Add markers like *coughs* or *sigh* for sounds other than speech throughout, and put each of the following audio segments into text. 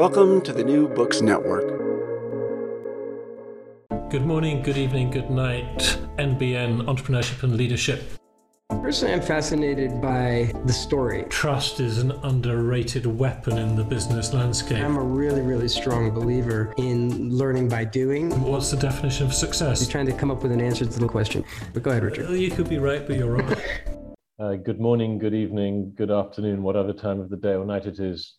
Welcome to the New Books Network. Good morning, good evening, good night, NBN Entrepreneurship and Leadership. Personally, I'm fascinated by the story. Trust is an underrated weapon in the business landscape. I'm a really, really strong believer in learning by doing. What's the definition of success? You're trying to come up with an answer to the question. But go ahead, Richard. you could be right, but you're wrong. *laughs* Uh, good morning, good evening, good afternoon, whatever time of the day or night it is,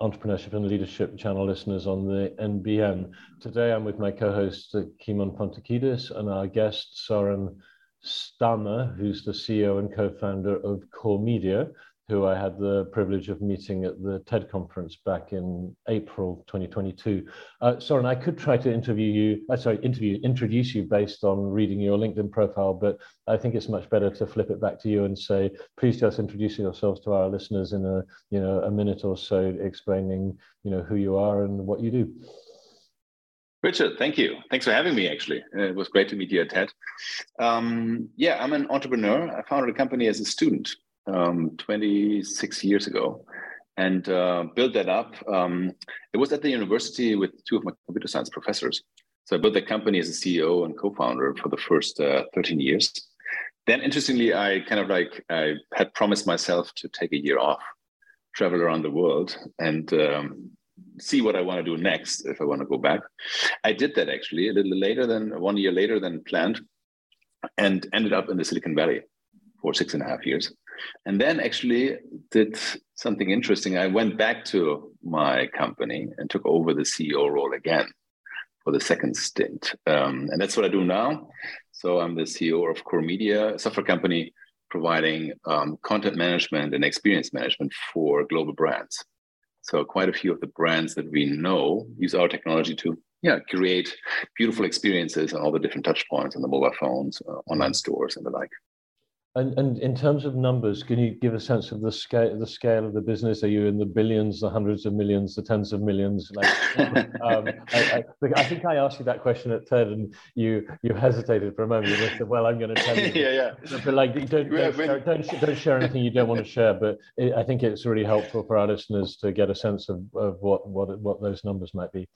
entrepreneurship and leadership channel listeners on the NBN. Today I'm with my co-host uh, Kimon Pontikidis and our guest Soren Stamer, who's the CEO and co-founder of CoreMedia, who I had the privilege of meeting at the TED conference back in April 2022. Uh, Soren, I could try to interview you, uh, sorry, interview, introduce you based on reading your LinkedIn profile, but I think it's much better to flip it back to you and say, please just introduce yourselves to our listeners in a, you know, a minute or so, explaining, you know, who you are and what you do. Richard, thank you. Thanks for having me, actually. It was great to meet you at TED. Um, yeah, I'm an entrepreneur. I founded a company as a student um, 26 years ago and uh, built that up. Um, it was at the university with two of my computer science professors. So I built the company as a CEO and co-founder for the first uh, 13 years. Then, interestingly, I kind of like I had promised myself to take a year off, travel around the world, and um, see what I want to do next if I want to go back. I did that actually a little later than one year later than planned, and ended up in the Silicon Valley for six and a half years. And then actually did something interesting. I went back to my company and took over the CEO role again for the second stint. Um, and that's what I do now. So I'm the CEO of CoreMedia, a software company providing um, content management and experience management for global brands. So quite a few of the brands that we know use our technology to yeah create beautiful experiences on all the different touch points on the mobile phones, uh, online stores, and the like. And, and in terms of numbers, can you give a sense of the scale the scale of the business? Are you in the billions, the hundreds of millions, the tens of millions? Like, um, I, I, I, think I asked you that question at TED, and you you hesitated for a moment. You said, "Well, I'm going to tell you." *laughs* yeah, yeah. But like, don't don't, share, don't, don't share anything you don't want to share. But it, I think it's really helpful for our listeners to get a sense of, of what what what those numbers might be.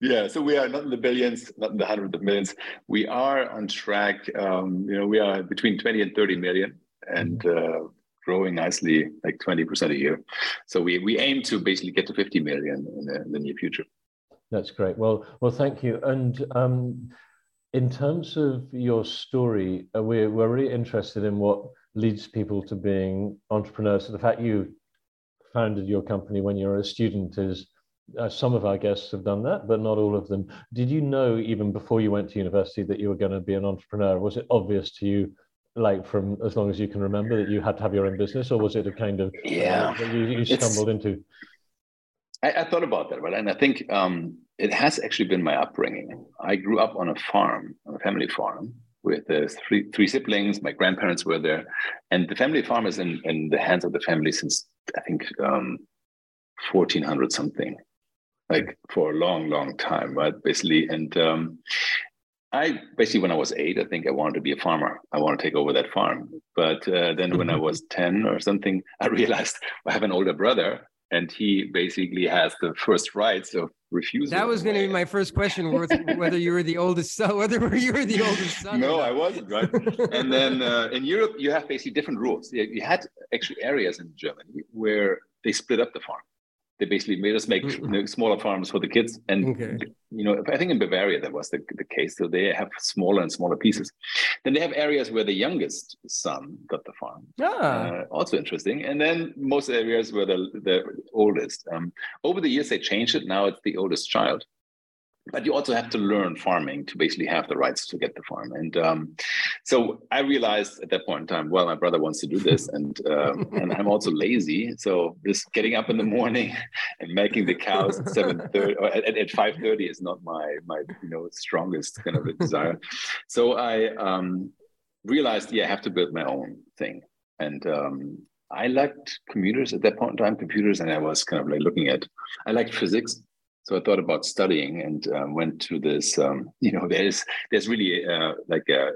Yeah, so we are not in the billions, not in the hundreds of millions. We are on track. Um, you know, we are between 20 and 30 million and mm-hmm. uh, growing nicely, like 20% a year. So we, we aim to basically get to 50 million in the, in the near future. That's great. Well, well, thank you. And um, in terms of your story, uh, we're, we're really interested in what leads people to being entrepreneurs. So the fact you founded your company when you were a student is uh, some of our guests have done that, but not all of them. Did you know even before you went to university that you were going to be an entrepreneur? Was it obvious to you, like from as long as you can remember, that you had to have your own business, or was it a kind of yeah uh, you, you, stumbled into? I, I, thought about that, right? And I think um, it has actually been my upbringing. I grew up on a farm, on a family farm, with uh, three three siblings. My grandparents were there, and the family farm is in, in the hands of the family since I think um, 1400 something like for a long, long time, right? Basically, and um, I basically when I was eight, I think I wanted to be a farmer. I want to take over that farm. But uh, then when I mm-hmm. was ten or something, I realized *laughs* I have an older brother, and he basically has the first rights of refusal. That was going to be my first question: whether you were the oldest son, *laughs* whether you were the oldest son. no, I wasn't, right? and then *laughs* uh, in Europe, you have basically different rules. You had actually areas in Germany where they split up the farm they basically made us make you know, *laughs* smaller farms for the kids. And okay. you know i think in bavaria that was the, the case so they have smaller and smaller pieces. Then they have areas where the youngest son got the farm. Ah. Uh, also interesting. And then most areas where the, the oldest um, over the years they changed it. Now it's the oldest child but you also have to learn farming to basically have the rights to get the farm. And um, so I realized at that point in time, well, my brother wants to do this, *laughs* and um, and I'm also lazy. So just getting up in the morning *laughs* and making the cows at seven thirty or at, at five thirty is not my my you know strongest kind of a desire. So I um, realized, yeah, I have to build my own thing, and um, I liked computers at that point in time, computers, and I was kind of like looking at, I liked physics. So I thought about studying and um, went to this. Um, you know, *laughs* there's there's really uh, like a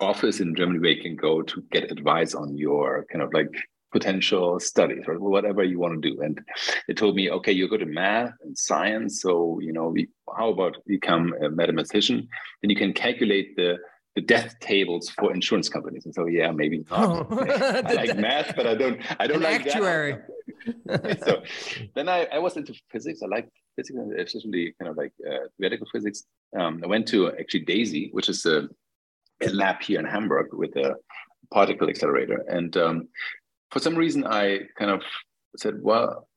office in Germany where you can go to get advice on your kind of like potential studies or whatever you want to do. And they told me, okay, you're good at math and science, so you know, we, how about become a mathematician? Then you can calculate the the death tables for insurance companies. And so, yeah, maybe not. Oh. *laughs* I like *laughs* math, but I don't. I don't An like actuary. that. *laughs* so then I, I was into physics. I like physics, especially kind of like uh, theoretical physics. Um, I went to actually DESY, which is a, a lab here in Hamburg with a particle accelerator. And um, for some reason, I kind of said, well,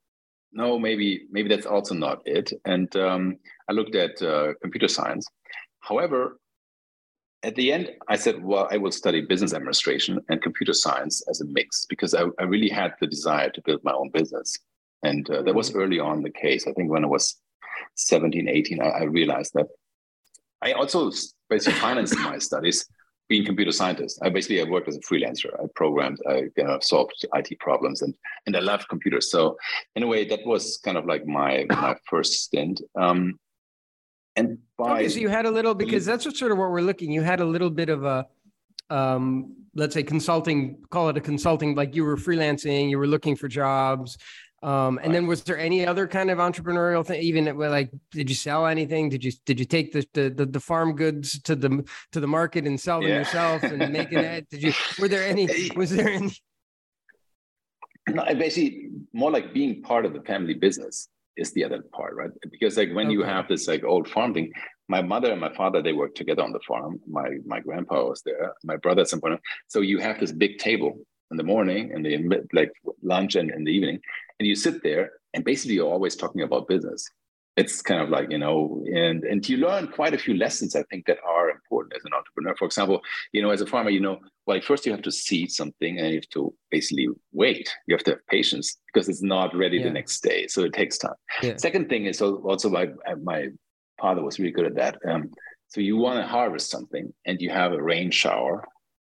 no, maybe maybe that's also not it. And um, I looked at uh, computer science. However, at the end, I said, well, I will study business administration and computer science as a mix because I, I really had the desire to build my own business. And uh, that was early on the case. I think when I was 17, 18, I, I realized that. I also basically financed my studies being computer scientist. I basically I worked as a freelancer. I programmed, I you know, solved IT problems, and and I loved computers. So in a way, that was kind of like my my first stint. Um, and by Okay, so you had a little because that's what sort of what we're looking. You had a little bit of a, um, let's say consulting, call it a consulting, like you were freelancing, you were looking for jobs. Um, and then was there any other kind of entrepreneurial thing? Even like, did you sell anything? Did you did you take the the, the, farm goods to the to the market and sell them Yeah. yourself and make it? *laughs* Did you? Were there any? Was there any? No, basically more like being part of the family business is the other part, right? Because like when you have this like old farm thing, my mother and my father they worked together on the farm. My my grandpa was there, my brother at some point. So you have this big table in the morning and the like lunch and in the evening, and you sit there and basically you're always talking about business. It's kind of like you know, and and you learn quite a few lessons I think that are important as an entrepreneur. For example, you know, as a farmer, you know, well, first you have to seed something and you have to basically wait. You have to have patience because it's not ready Yeah. the next day, so it takes time. Yeah. Second thing is also my my father was really good at that. Um, so you want to harvest something and you have a rain shower,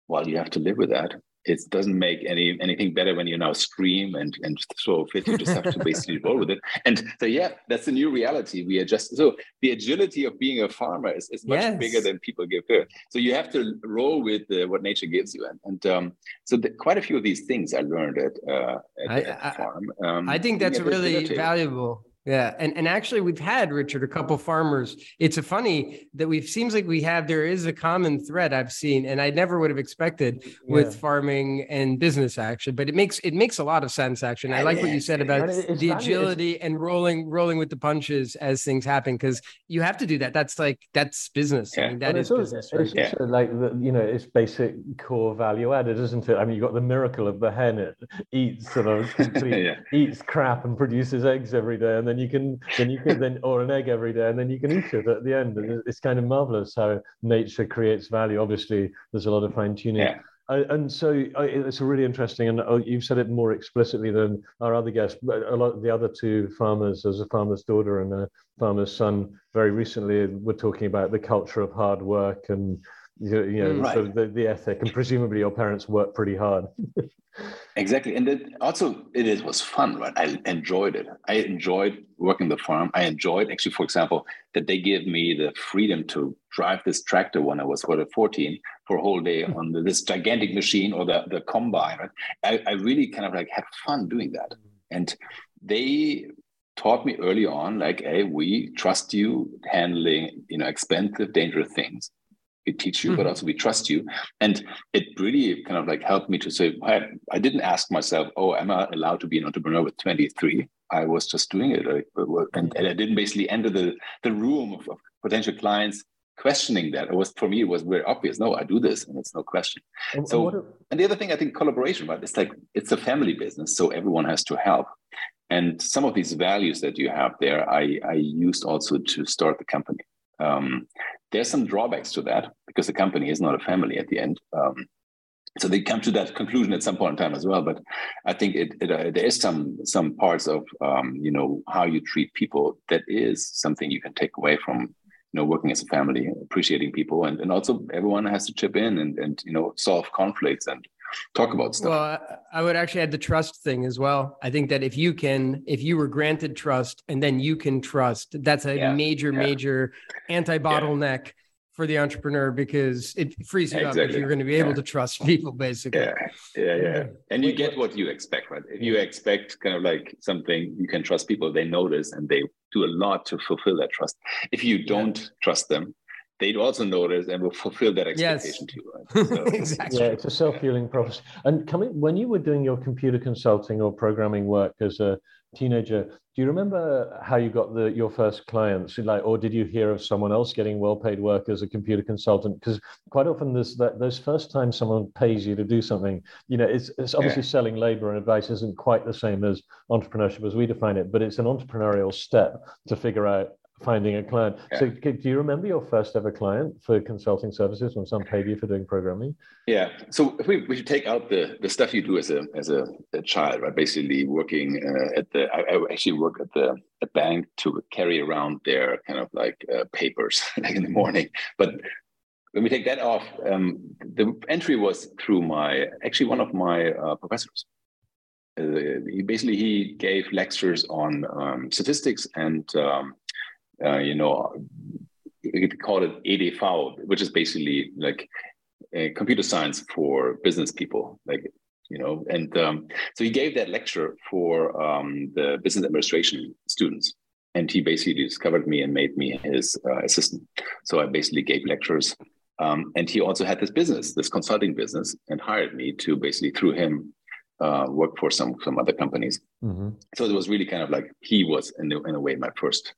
well, you have to live with that. It doesn't make any anything better when you now scream and and throw a fit. You just have to *laughs* basically roll with it. And so yeah, that's the new reality. We adjust. So the agility of being a farmer is, is much Yes. bigger than people give credit. So you have to roll with uh, what nature gives you. And, and um, so the, quite a few of these things I learned at, uh, at, I- at I- farm. Um, I think that's being at the really valuable. Yeah, and and actually, we've had Richard a couple farmers. It's a funny that we've seems like we have there is a common thread I've seen, and I never would have expected with Yeah. farming and business action. But it makes it makes a lot of sense actually. And I like what you said about it's the it's- agility and rolling rolling with the punches as things happen because you have to do that. That's like that's business. I Yeah. mean, that is it's business, right? it's also like the, you know it's basic core value added, isn't it? I mean, you've got the miracle of the hen; it eats sort of *laughs* complete, Yeah. eats crap and produces eggs every day, and then you can then you can then or an egg every day, and then you can eat it at the end. And it's kind of marvelous how nature creates value. Obviously, there's a lot of fine tuning. Yeah. Uh, and so uh, it's a really interesting, and uh, you've said it more explicitly than our other guests. But a lot of the other two farmers, as a farmer's daughter and a farmer's son, very recently were talking about the culture of hard work and you you know Mm. sort of the, the ethic. And presumably, your parents work pretty hard. *laughs* Exactly. And it also it is was fun, right? I enjoyed it. I enjoyed working the farm. I enjoyed actually, for example, that they gave me the freedom to drive this tractor when I was what, 14 for a whole day hmm. on the, this gigantic machine or the, the combine. Right? I, I really kind of like had fun doing that. And they taught me early on, like, hey, we trust you handling, you know, expensive, dangerous things. We teach you, but Mhm. also we trust you. And it really kind of like helped me to say, I, I didn't ask myself, oh, am I allowed to be an entrepreneur with 23? I was just doing it. I, and, and I didn't basically enter the, the room of, of potential clients questioning that. It was, for me, it was very obvious. No, I do this and it's no question. And- and So- what a- And the other thing, I think collaboration, right? It's like, it's a family business. So everyone has to help. And some of these values that you have there, I, I used also to start the company. Um, there's some drawbacks to that because the company is not a family at the end. Um, so they come to that conclusion at some point in time as well. But I think it, it uh, there is some some parts of um, you know how you treat people that is something you can take away from you know working as a family, appreciating people, and, and also everyone has to chip in and and you know solve conflicts and talk about stuff. Well, I- would actually add the trust thing as well. I think that if you can, if you were granted trust and then you can trust, that's a Yeah, major, yeah. major anti bottleneck for the entrepreneur because it frees you exactly. up if you're going to be able yeah. to trust *laughs* people basically yeah yeah yeah and you get what you expect right if you expect kind of like something you can trust people they notice and they do a lot to fulfill that trust if you don't yeah. trust them they'd also notice and will fulfill that expectation yes. too. Right? *laughs* So, exactly. Yeah, it's a self-healing process. And coming when you were doing your computer consulting or programming work as a teenager, do you remember how you got the your first clients? Like, or did you hear of someone else getting well-paid work as a computer consultant? Because quite often there's that those first time someone pays you to do something, you know, it's it's obviously yeah. selling labor and advice isn't quite the same as entrepreneurship as we define it, but it's an entrepreneurial step to figure out finding a client. Yeah. So, do you remember your first ever client for consulting services when someone paid you for doing programming? Yeah. So, if we, we should take out the the stuff you do as a as a, a child, right? Basically, working uh, at the I, I, actually work at the a bank to carry around their kind of like uh, papers *laughs* like in the morning, but. When we take that off, um, the entry was through my actually one of my uh, professors. Uh, he basically he gave lectures on um, statistics and um, uh, you know, we call it EDV, which is basically like computer science for business people, like you know. And um, so he gave that lecture for um, the business administration students, and he basically discovered me and made me his uh, assistant. So I basically gave lectures, um, and he also had this business, this consulting business, and hired me to basically through him uh, work for some some other companies. Mm-hmm. So it was really kind of like he was in, the, in a way my first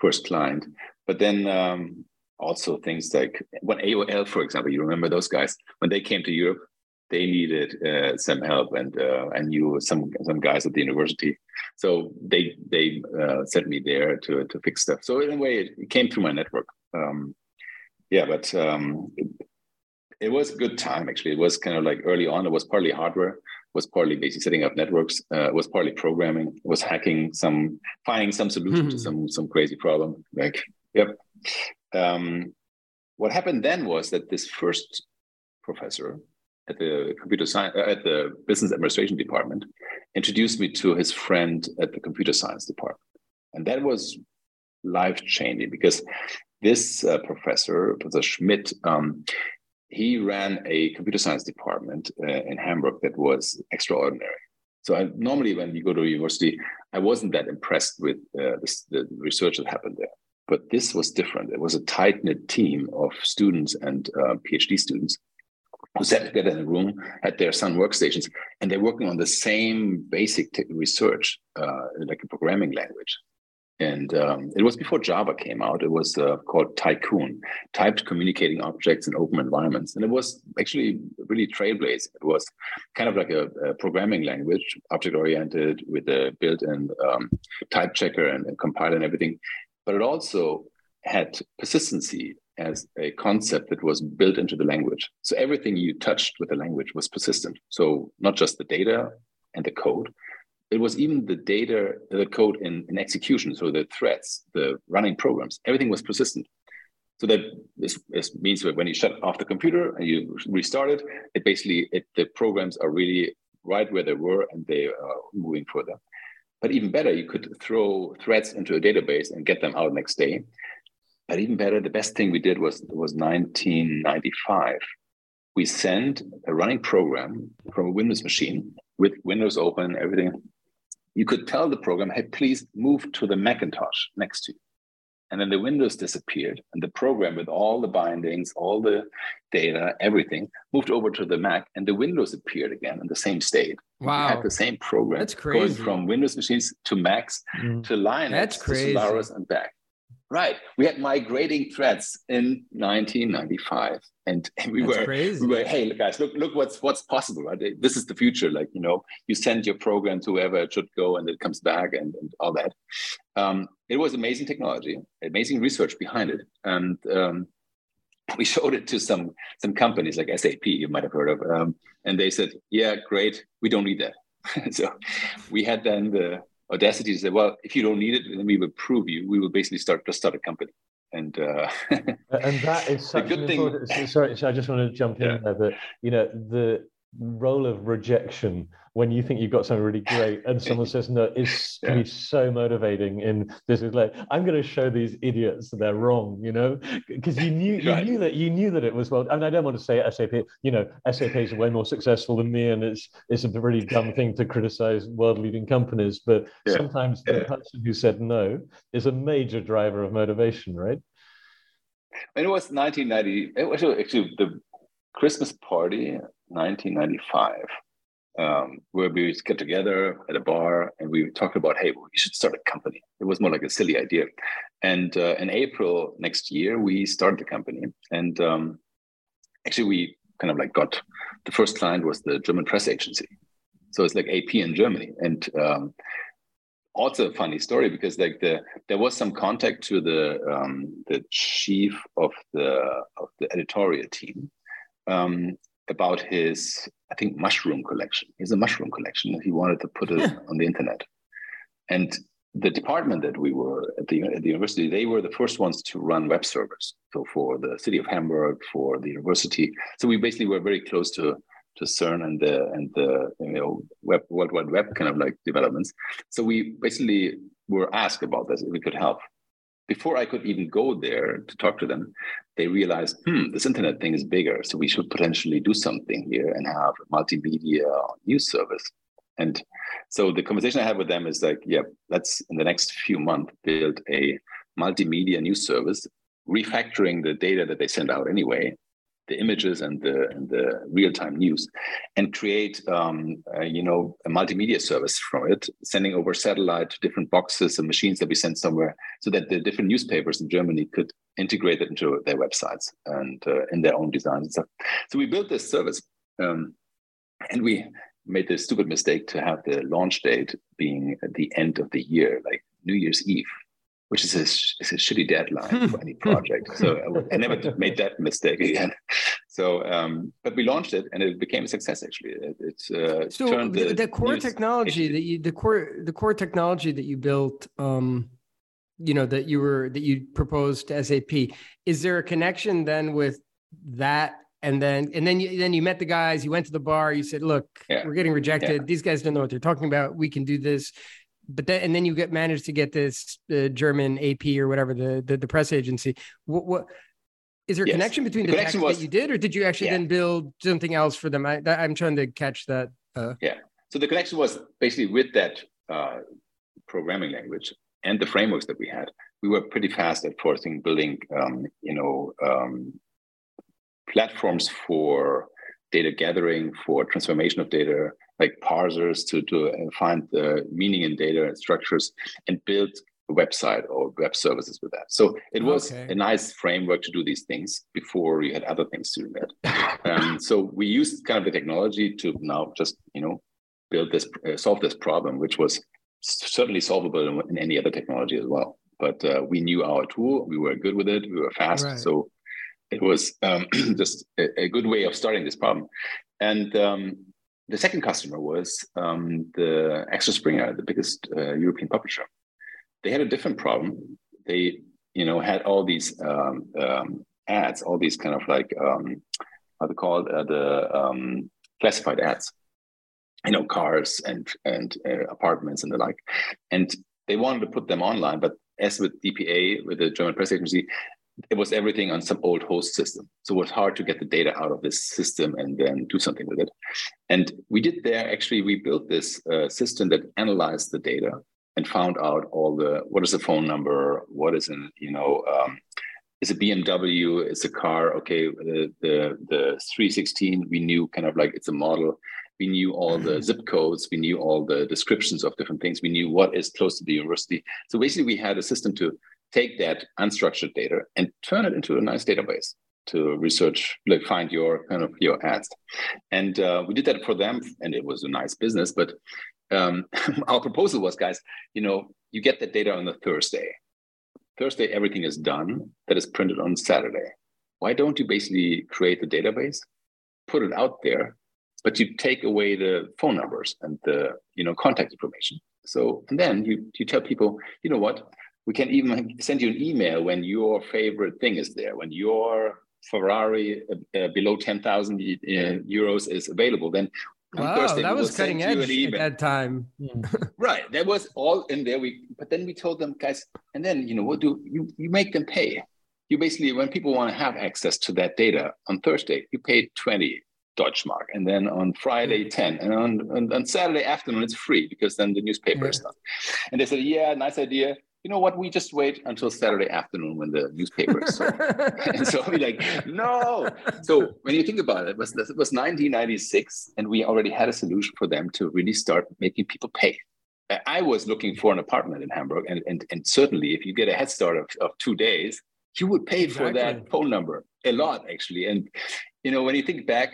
first client. But then um, also things like when AOL, for example, you remember those guys when they came to Europe, they needed uh, some help, and uh, I knew some some guys at the university, so they they uh, sent me there to to fix stuff. So in a way, it, came through my network. Um, yeah, but um, it, was a good time actually. It was kind of like early on. It was partly hardware, was partly basically setting up networks, uh, was partly programming, was hacking some, finding some solution to hmm. some some crazy problem. Like, yep. Um, what happened then was that this first professor at the computer science uh, at the business administration department introduced me to his friend at the computer science department, and that was life changing because this uh, professor, Professor Schmidt, um, he ran a computer science department uh, in Hamburg that was extraordinary. So I, normally, when you go to a university, I wasn't that impressed with uh, this, the research that happened there. But this was different. It was a tight knit team of students and uh, PhD students who sat together in a room, had their Sun workstations, and they're working on the same basic research, uh, like a programming language. And um, it was before Java came out. It was uh, called Tycoon, typed communicating objects in open environments. And it was actually really trailblazing. It was kind of like a, a programming language, object oriented with a built in um, type checker and, and compiler and everything. But it also had persistency as a concept that was built into the language. So everything you touched with the language was persistent. So not just the data and the code, it was even the data, the code in, in execution, so the threads, the running programs, everything was persistent. So that this, this means that when you shut off the computer and you restart it, it basically it, the programs are really right where they were and they are moving further. But even better, you could throw threads into a database and get them out next day. But even better, the best thing we did was was 1995. We sent a running program from a Windows machine with Windows open, everything you could tell the program, hey, please move to the Macintosh next to you. And then the Windows disappeared, and the program with all the bindings, all the data, everything moved over to the Mac, and the Windows appeared again in the same state. Wow. had the same program. That's crazy. Going from Windows machines to Macs mm. to Linux That's crazy. to Solaris and back. Right. We had migrating threads in 1995. And, and *laughs* we That's were crazy. we were, hey guys, look, look what's what's possible, right? This is the future. Like, you know, you send your program to whoever it should go and it comes back and, and all that. Um, it was amazing technology, amazing research behind it. And um, *laughs* we showed it to some some companies like SAP, you might have heard of. Um, and they said, Yeah, great, we don't need that. *laughs* so we had then the audacity to say, well, if you don't need it, then we will prove you. We will basically start to start a company. And uh, and that is *laughs* such a good thing. Sorry, so I just want to jump in yeah. there. That you know the role of rejection when you think you've got something really *laughs* great and someone says no it's yeah. be so motivating in this is like i'm going to show these idiots that they're wrong you know because you knew you right. knew that you knew that it was well I mean, i don't want to say sap you know sap is way more successful than me and it's it's a really dumb thing to criticize world leading companies but yeah. sometimes the person who said no is a major driver of motivation right and it was 1990 it was actually the christmas party 1995 um, where we would get together at a bar and we talked about, hey, well, we should start a company. It was more like a silly idea. And uh, in April next year, we started the company. And um, actually, we kind of like got the first client was the German press agency. So it's like AP in Germany. And um, also a funny story because like the there was some contact to the um, the chief of the of the editorial team um, about his, I think, mushroom collection. He has a mushroom collection. He wanted to put it on the internet. And the department that we were at the, at the university, they were the first ones to run web servers. So for the city of Hamburg, for the university. So we basically were very close to to CERN and the and the you know web World Wide Web kind of like developments. So we basically were asked about this if we could help before I could even go there to talk to them, they realized, hmm, this internet thing is bigger. So we should potentially do something here and have a multimedia news service. And so the conversation I had with them is like, yeah, let's in the next few months build a multimedia news service, refactoring the data that they send out anyway, the images and the and the real-time news and create um, uh, you know a multimedia service from it sending over satellite to different boxes and machines that we send somewhere so that the different newspapers in germany could integrate it into their websites and uh, in their own designs and stuff. So we built this service um, and we made the stupid mistake to have the launch date being at the end of the year like new year's eve which is a, is a shitty deadline for any *laughs* project. So I, I, never made that mistake again. *laughs* So, um, but we launched it and it became a success. Actually, it, it's uh, so the, the, core technology that you the core the core technology that you built. Um, you know that you were that you proposed to SAP. Is there a connection then with that and then and then you then you met the guys you went to the bar you said look yeah. we're getting rejected yeah. these guys don't know what they're talking about we can do this but then and then you get managed to get this uh, German AP or whatever the the, the press agency. What, what is there a yes. connection between the, the connection was, that you did, or did you actually yeah. then build something else for them? I, am trying to catch that. Uh... Yeah. So the connection was basically with that uh, programming language and the frameworks that we had. We were pretty fast at forcing building, um, you know, um, platforms for data gathering, for transformation of data, like parsers to, to find the meaning in data and structures and build a website or web services with that. So it was okay. a nice framework to do these things before you had other things to do that. *laughs* um, so we used kind of the technology to now just, you know, build this, uh, solve this problem, which was certainly solvable in, in any other technology as well. But uh, we knew our tool, we were good with it, we were fast. Right. So it was um, *clears throat* just a, a, good way of starting this problem. And um, the second customer was um, the Axel Springer, the biggest uh, European publisher. They had a different problem. They, you know, had all these um, um, ads, all these kind of like um, how they call uh, the um, classified ads. You know, cars and and uh, apartments and the like, and they wanted to put them online, but as with DPA, with the German press agency, it was everything on some old host system. So it was hard to get the data out of this system and then do something with it. And we did there actually, we built this uh, system that analyzed the data and found out all the what is the phone number, what is an, you know, um, is a BMW, is a car, okay, the, the, the 316, we knew kind of like it's a model. We knew all the zip codes, we knew all the descriptions of different things, we knew what is close to the university. So basically, we had a system to take that unstructured data and turn it into a nice database to research, like find your kind of your ads. And uh, we did that for them, and it was a nice business. But um, *laughs* our proposal was, guys, you know, you get that data on the Thursday. Thursday, everything is done. That is printed on Saturday. Why don't you basically create the database, put it out there, but you take away the phone numbers and the you know contact information. So and then you you tell people, you know what, we can even send you an email when your favorite thing is there, when your Ferrari uh, uh below 10,000 uh, euros is available, then wow, Thursday, that was cutting edge at that time. *laughs* right, that was all in there. We but then we told them, guys, and then you know what do you you make them pay? You basically when people want to have access to that data on Thursday, you pay twenty Deutschmark, and then on Friday ten, and on, on, on Saturday afternoon it's free because then the newspaper yeah. is done. And they said, yeah, nice idea you know what? We just wait until Saturday afternoon when the newspaper is sold. *laughs* and so we like, no. So when you think about it, it was, it was 1996, and we already had a solution for them to really start making people pay. I was looking for an apartment in Hamburg, and, and, and certainly if you get a head start of, of two days, you would pay exactly. for that phone number a lot, actually. And you know, when you think back,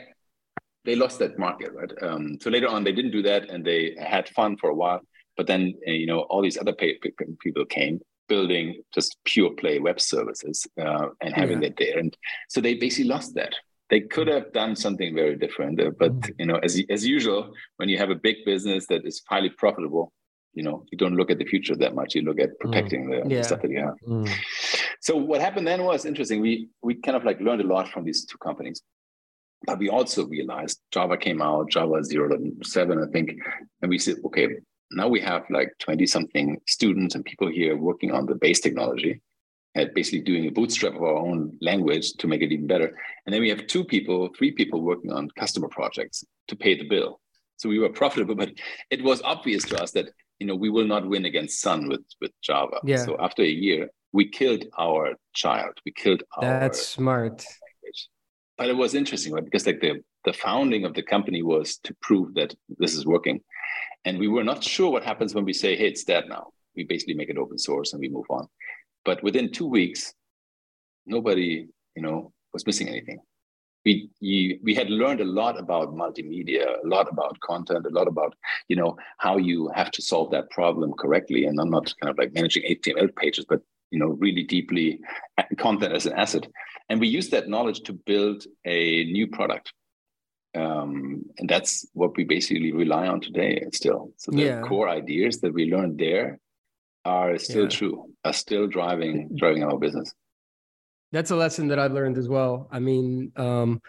they lost that market, right? Um, so later on, they didn't do that, and they had fun for a while. But then, uh, you know, all these other people came building just pure play web services uh, and having yeah. that there. And so they basically lost that. They could have done something very different, uh, but mm. you know, as as usual, when you have a big business that is highly profitable, you know, you don't look at the future that much. You look at mm. protecting mm. the, yeah. stuff that you have. Mm. So what happened then was interesting. We we kind of like learned a lot from these two companies but we also realized Java came out, Java 0.7, I think, and we said, okay, now we have like 20 something students and people here working on the base technology and basically doing a bootstrap of our own language to make it even better. And then we have two people, three people working on customer projects to pay the bill. So we were profitable, *laughs* but it was obvious to us that you know we will not win against Sun with with Java. Yeah. So after a year, we killed our child. We killed our That's smart. Language. But it was interesting, right? Because like the the founding of the company was to prove that this is working. And we were not sure what happens when we say, hey, it's dead now. We basically make it open source and we move on. But within two weeks, nobody, you know, was missing anything. We, we had learned a lot about multimedia, a lot about content, a lot about, you know, how you have to solve that problem correctly. And I'm not kind of like managing HTML pages, but, you know, really deeply content as an asset. And we used that knowledge to build a new product um, and that's what we basically rely on today still so the yeah. core ideas that we learned there are still yeah. true are still driving driving our business that's a lesson that i've learned as well i mean um,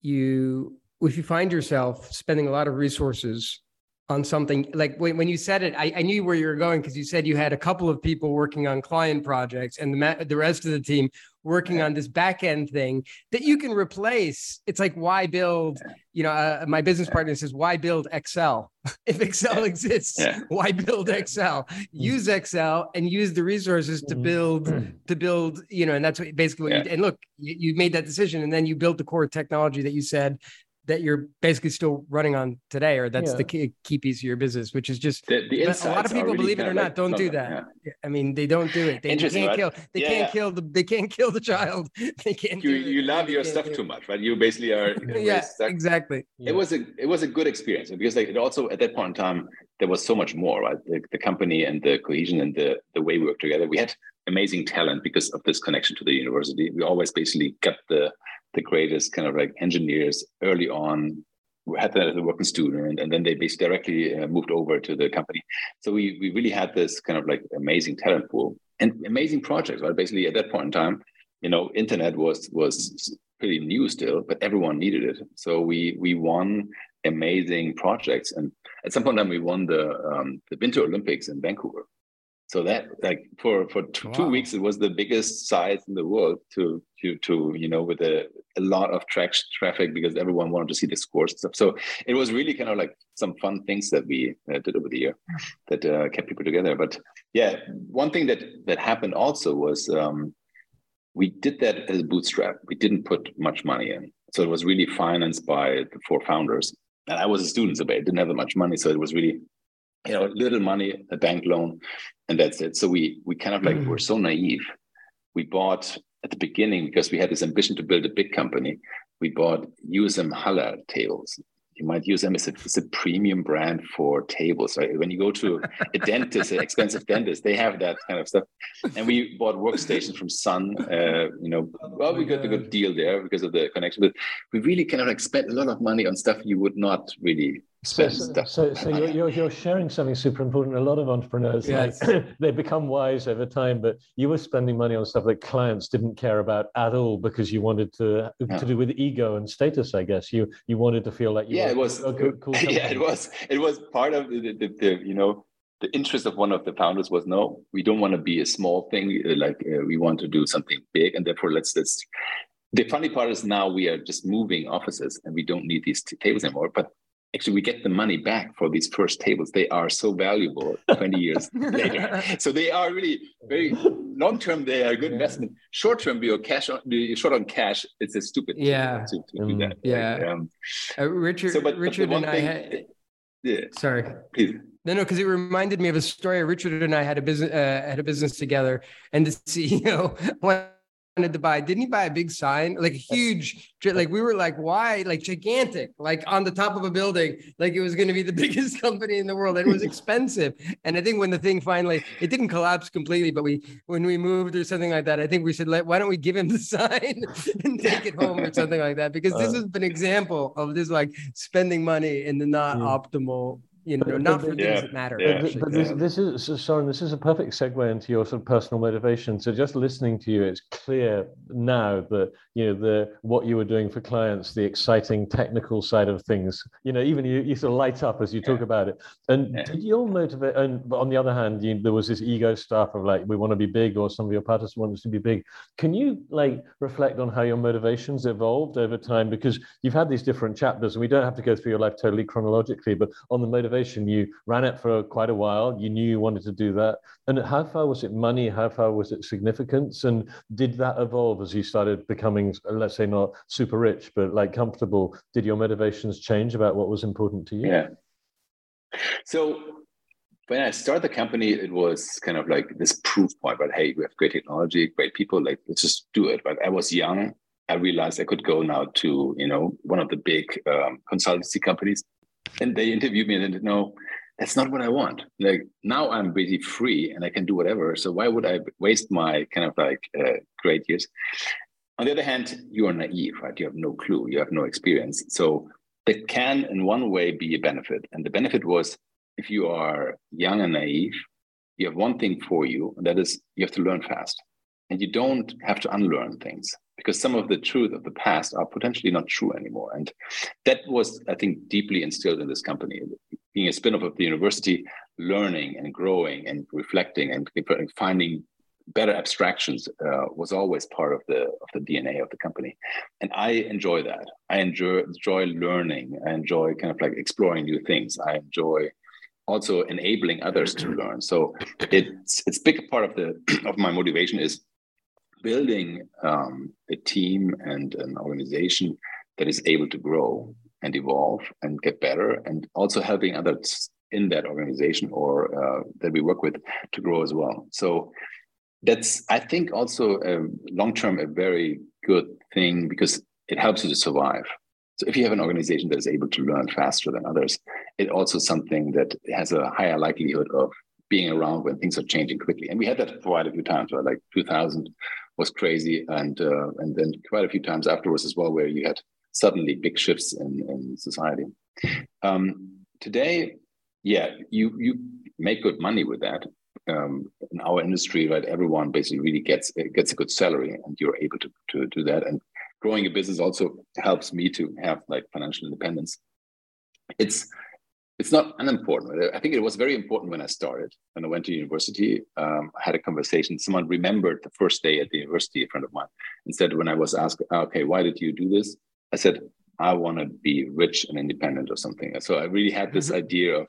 you if you find yourself spending a lot of resources on something like when, when you said it I, I knew where you were going because you said you had a couple of people working on client projects and the, the rest of the team working on this back end thing that you can replace. It's like why build you know uh, my business partner says why build excel? *laughs* If excel exists yeah. why build excel? Mm-hmm. use excel and use the resources to mm-hmm. build to build you know and that's what basically what yeah. you and look you, you made that decision and then you built the core technology that you said that you're basically still running on today, or that's yeah. the key, key, piece of your business, which is just the, the a lot of people, believe it or not, like, don't do that. Yeah. I mean, they don't do it. They, they can't right? kill. They yeah, can't kill the. They can't kill the child. *laughs* They can't. You you love your stuff too much, right? You basically are. yeah, exactly. It was a it was a good experience because like it also at that point in time there was so much more, right? The, the company and the cohesion and the the way we work together. We had amazing talent because of this connection to the university. We always basically kept the the greatest kind of like engineers early on we had that as a working student and then they basically directly uh, moved over to the company. So we, we really had this kind of like amazing talent pool and amazing projects right? Basically at that point in time you know internet was was pretty new still but everyone needed it. So we we won amazing projects and at some point in time we won the um, the winter olympics in vancouver. So that like for for two, wow. two, weeks it was the biggest site in the world to to to you know with a, a lot of tra- traffic because everyone wanted to see the scores and stuff. So it was really kind of like some fun things that we uh, did over the year that uh, kept people together. But yeah one thing that that happened also was um, we did that as a bootstrap. We didn't put much money in. So it was really financed by the four founders. And i was a student so I didn't have that much money. So it was really you know little money a bank loan and that's it. So we we kind of like mm. we're so naive. We bought at the beginning because we had this ambition to build a big company we bought usm haller tables. You might use them as a, as a premium brand for tables right? When you go to a dentist an expensive dentist they have that kind of stuff. And we bought workstations from sun uh, you know well we got a good deal there because of the connection but we really kind of like spent a lot of money on stuff you would not really spend so. So, so you're, you're, you're sharing something super important. A lot of entrepreneurs, yes. like, *laughs* they become wise over time, but you were spending money on stuff that clients didn't care about at all because you wanted to yeah. to do with ego and status. I guess you you wanted to feel like you yeah, it was good, cool *laughs* yeah, it was it was part of the, the, the, you know the interest of one of the founders was no, we don't want to be a small thing. Uh, like uh, we want to do something big, and therefore let's let's. The funny part is now we are just moving offices and we don't need these tables anymore. But actually we get the money back for these first tables. They are so valuable 20 years *laughs* later. So they are really very long term they are a good investment. Short term you're cash on you're short on cash. It's a stupid yeah. to, to um, do that yeah. Um, uh, richard so, but, richard but and thing, i had, yeah. Sorry. Please. No, no, because it reminded me of a story. Richard and I had a business uh, had a business together, and the *laughs* CEO wanted to buy. Didn't he buy a big sign, like a huge, like we were like, why, like gigantic, like on the top of a building, like it was going to be the *laughs* biggest company in the world, and it was expensive. and I think when the thing finally, it didn't collapse completely, but we, when we moved or something like that, I think we said, let, why don't we give him the *laughs* sign and take it home or something like that? Because this uh, has been an example of this like spending money in the not yeah. optimal you know, not for yeah, things that matter. Yeah. But, but this, this, is, so Soren, this is a perfect segue into your sort of personal motivation. So just listening to you, it's clear now that, you know, the, what you were doing for clients, the exciting technical side of things, you know, even you, you sort of light up as you talk about it. And did your motivate, and on the other hand, you, there was this ego stuff of like, we want to be big or some of your partners want us to be big. Can you like reflect on how your motivations evolved over time? Because you've had these different chapters and we don't have to go through your life totally chronologically, but on the motivation you ran it for quite a while. You knew you wanted to do that. And how far was it money? How far was it significance? And did that evolve as you started becoming, let's say, not super rich, but like comfortable? Did your motivations change about what was important to you? Yeah. So when I started the company, it was kind of like this proof point, but hey, we have great technology, great people, like let's just do it. But I was young. I realized I could go now to, you know, one of the big um, consultancy companies and they interviewed me and they said, no, that's not what I want. Like now I'm really free and I can do whatever. So why would I waste my kind of like uh, great years? On the other hand, you are naive, right? You have no clue, you have no experience. So that can, in one way, be a benefit. And the benefit was if you are young and naive, you have one thing for you, and that is you have to learn fast. And you don't have to unlearn things because some of the truth of the past are potentially not true anymore. And that was, I think, deeply instilled in this company. Being a spin-off of the university, learning and growing and reflecting and finding better abstractions uh, was always part of the of the DNA of the company, and I enjoy that. I enjoy enjoy learning. I enjoy kind of like exploring new things. I enjoy also enabling others to learn. So it's it's big part of the *clears throat* of my motivation is building um, a team and an organization that is able to grow and evolve and get better, and also helping others in that organization or uh, that we work with to grow as well. So that's, I think, also long term a very good thing because it helps you to survive. So if you have an organization that is able to learn faster than others, it also something that has a higher likelihood of being around when things are changing quickly. And we had that quite a few times, right? Like 2000 was crazy, and uh, and then quite a few times afterwards as well, where you had suddenly big shifts in, in society. Um, today, yeah, you you make good money with that. Um, in our industry, right, everyone basically really gets gets a good salary, and you're able to to do that. And growing a business also helps me to have like financial independence. It's it's not unimportant. I think it was very important when I started. When I went to university, um, I had a conversation. Someone remembered the first day at the university, a friend of mine, and said, when I was asked, okay, why did you do this? I said, I want to be rich and independent or something. So I really had this mm-hmm. idea of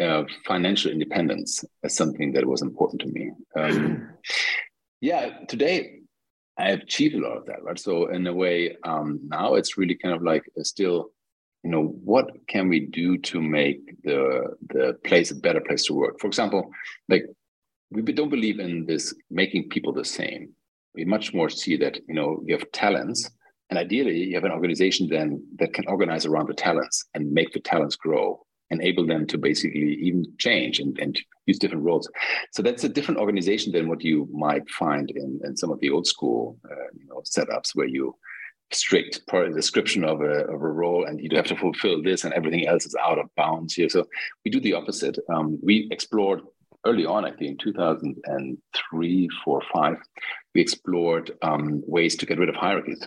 uh, financial independence as something that was important to me. Um, *sighs* yeah, today I have achieved a lot of that, right? So in a way, um, now it's really kind of like still you know what can we do to make the the place a better place to work? For example like we don't believe in this making people the same. We much more see that you know you have talents and ideally you have an organization then that can organize around the talents and make the talents grow enable them to basically even change and, and use different roles. So that's a different organization than what you might find in, in some of the old school uh, you know setups where you strict description of a, of a role and you have to fulfill this and everything else is out of bounds here. So we do the opposite. Um, we explored early on actually in 2003 4 5 we explored um, ways to get rid of hierarchies.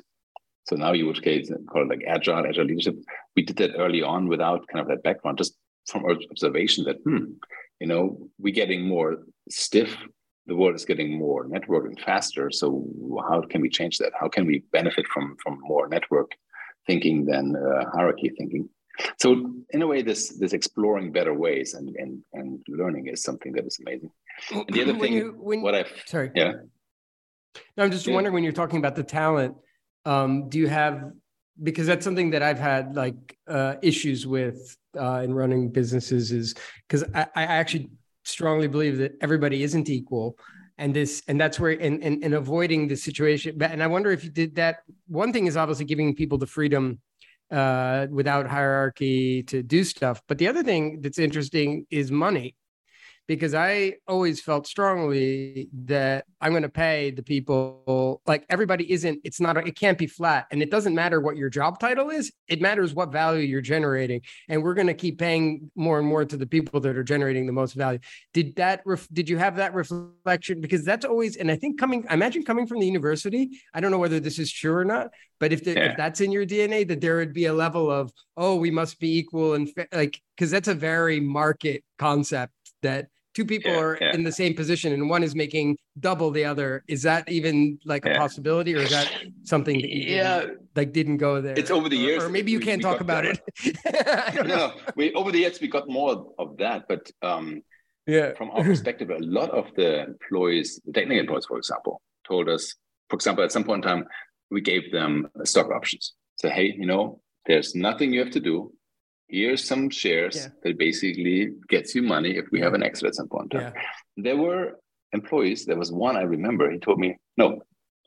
So now you would call it like agile agile leadership. We did that early on without kind of that background just from observation that hmm you know we're getting more stiff the world is getting more networking faster. So how can we change that? How can we benefit from from more network thinking than uh, hierarchy thinking? So in a way, this this exploring better ways and and and learning is something that is amazing. And the other thing, you, when, what I've sorry, yeah. No, I'm just yeah. wondering when you're talking about the talent. Um, do you have because that's something that I've had like uh, issues with uh, in running businesses is because I, I actually strongly believe that everybody isn't equal. And this and that's where and and, avoiding the situation and i wonder if you did that. One thing is obviously giving people the freedom uh, without hierarchy to do stuff. But the other thing that's interesting is money because I always felt strongly that I'm going to pay the people like everybody isn't it's not it can't be flat. And it doesn't matter what your job title is it matters what value you're generating. And we're going to keep paying more and more to the people that are generating the most value. Did that ref, did you have that reflection? Because that's always and I think coming I imagine coming from the university I don't know whether this is true or not but if, the, yeah. if that's in your DNA that there would be a level of oh we must be equal and like because that's a very market concept that two people yeah, are yeah. in the same position and one is making double the other. Is that even like a yeah. possibility or is that something that yeah. like didn't go there? It's over the years or, or maybe you we, can't we talk about it. *laughs* No we over the years we got more of that but um yeah. from our perspective a lot of the employees the technical employees for example told us for example at some point in time we gave them stock options. So hey you know there's nothing you have to do here's some shares yeah. that basically gets you money if we have an exit at some point. Yeah. There were employees, there was one I remember, he told me, no,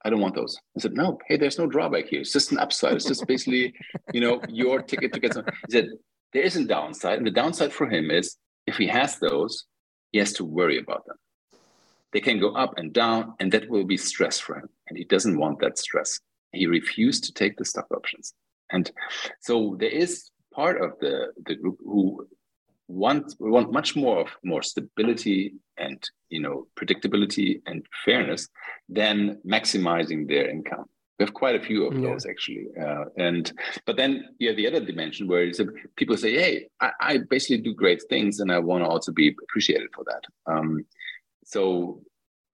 I don't want those. I said, no, hey, there's no drawback here. It's just an upside. It's just basically, *laughs* you know, your ticket to get some. He said, there isn't downside. And the downside for him is if he has those, he has to worry about them. They can go up and down, and that will be stress for him. And he doesn't want that stress. He refused to take the stock options. And so there is part of the, the group who want we want much more of more stability and you know predictability and fairness than maximizing their income. We have quite a few of yeah. those actually, uh, and but then you have the other dimension where people say, "Hey, I, I, basically do great things, and I want to also be appreciated for that." Um, so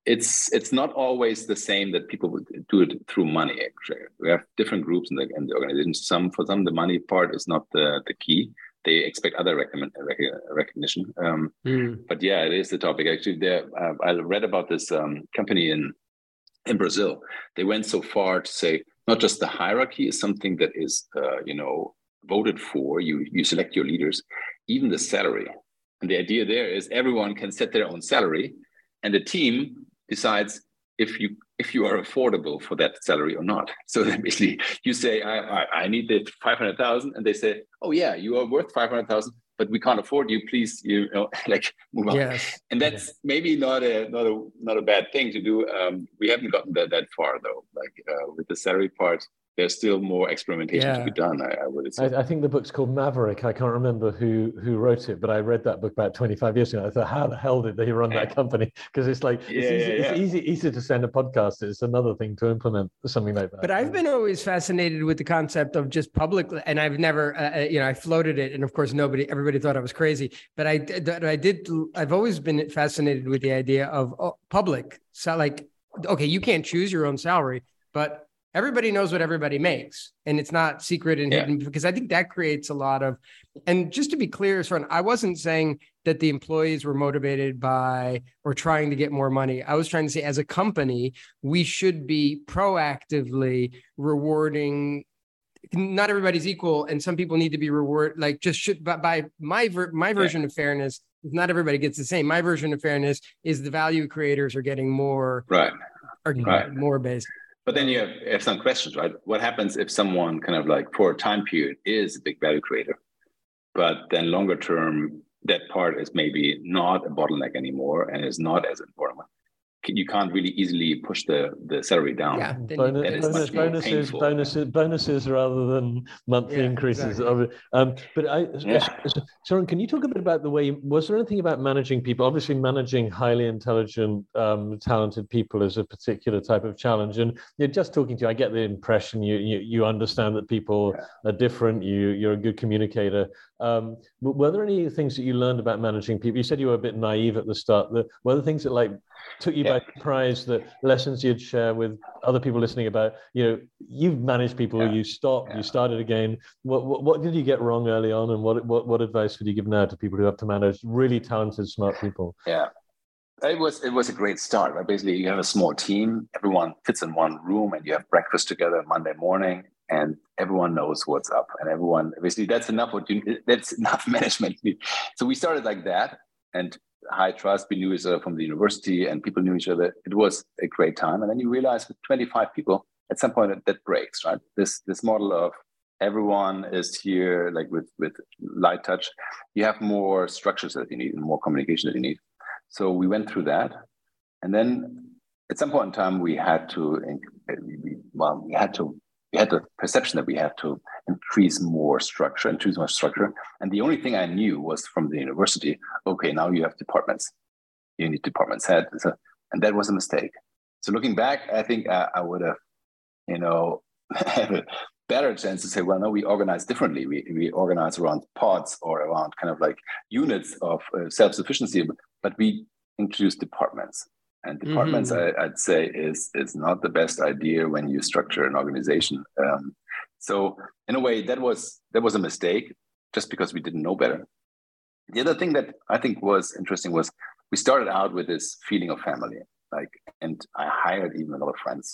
it's it's not always the same that people would do it through money. Actually, we have different groups in the, in the organization. Some for some the money part is not the the key. They expect other recommend, recognition. Um, mm. But yeah, it is the topic. Actually, there uh, I read about this um, company in in Brazil. They went so far to say not just the hierarchy is something that is uh, you know voted for. You you select your leaders, even the salary. And the idea there is everyone can set their own salary, and the team decides if you if you are affordable for that salary or not. So then *laughs* basically you say, I, I, I need the 500,000 and they say, oh yeah, you are worth 500,000, but we can't afford you. Please, you know, *laughs* like move on. Yes. And that's yes. maybe not a, not a, not a bad thing to do. Um, we haven't gotten that, that far though, like uh, with the salary part, there's still more experimentation yeah. to be done. I, I would say. I, I, think the book's called Maverick. I can't remember who who wrote it, but I read that book about 25 years ago. I thought, how the hell did they run that company? Because it's like yeah, it's, easy, yeah, it's easy easy to send a podcast. It's another thing to implement something like that. But I've been always fascinated with the concept of just public, and I've never, uh, uh, you know, I floated it, and of course, nobody, everybody thought I was crazy. But I, I did, I've always been fascinated with the idea of oh, public. So, like, okay, you can't choose your own salary, but everybody knows what everybody makes and it's not secret and yeah. hidden because i think that creates a lot of and just to be clear friend i wasn't saying that the employees were motivated by or trying to get more money i was trying to say as a company we should be proactively rewarding not everybody's equal and some people need to be rewarded like just should by, by my ver- my version yeah. of fairness not everybody gets the same my version of fairness is the value creators are getting more right are right. more based but then you have, have some questions, right? What happens if someone kind of like for a time period is a big value creator, but then longer term, that part is maybe not a bottleneck anymore and is not as important. You can't really easily push the the salary down. Yeah, then Bonus, bonus, bonuses, bonuses, bonuses rather than monthly Yeah, increases. exactly. of it. Um, but I, Yeah. Soren, can you talk a bit about the way? Was there anything about managing people? Obviously, managing highly intelligent, um, talented people is a particular type of challenge. And you're just talking to you, I get the impression you you, you understand that people are different. You you're a good communicator. Um, but were there any things that you learned about managing people? You said you were a bit naive at the start. The, were there things that like took you Yeah. by surprise? The lessons you'd share with other people listening about? You know, you've managed people. Yeah. You stopped. Yeah. You started again. What, what what did you get wrong early on, and what what what advice would you give now to people who have to manage really talented, smart people? Yeah. It was it was a great start. Right? Basically, you have a small team. Everyone fits in one room, and you have breakfast together Monday morning, and everyone knows what's up. And everyone basically that's enough. What you that's enough *laughs* management. So we started like that, and high trust. We knew each other from the university, and people knew each other. It was a great time. And then you realize with 25 people, at some point that, that breaks. Right. This this model of everyone is here, like with with light touch. You have more structures that you need and more communication that you need. So we went through that, and then at some point in time, we had to, well, we had to, we had the perception that we had to increase more structure, increase more structure. And the only thing I knew was from the university. Okay, now you have departments. You need departments head, so, and that was a mistake. So looking back, I think I, I would have, you know, *laughs* had a better chance to say, well, no, we organize differently. We we organize around pods or around kind of like units of uh, self-sufficiency but we introduce departments and departments Mhm. I, i'd say is is not the best idea when you structure an organization. Um, so in a way that was that was a mistake just because we didn't know better. The other thing that i think was interesting was we started out with this feeling of family like and i hired even a lot of friends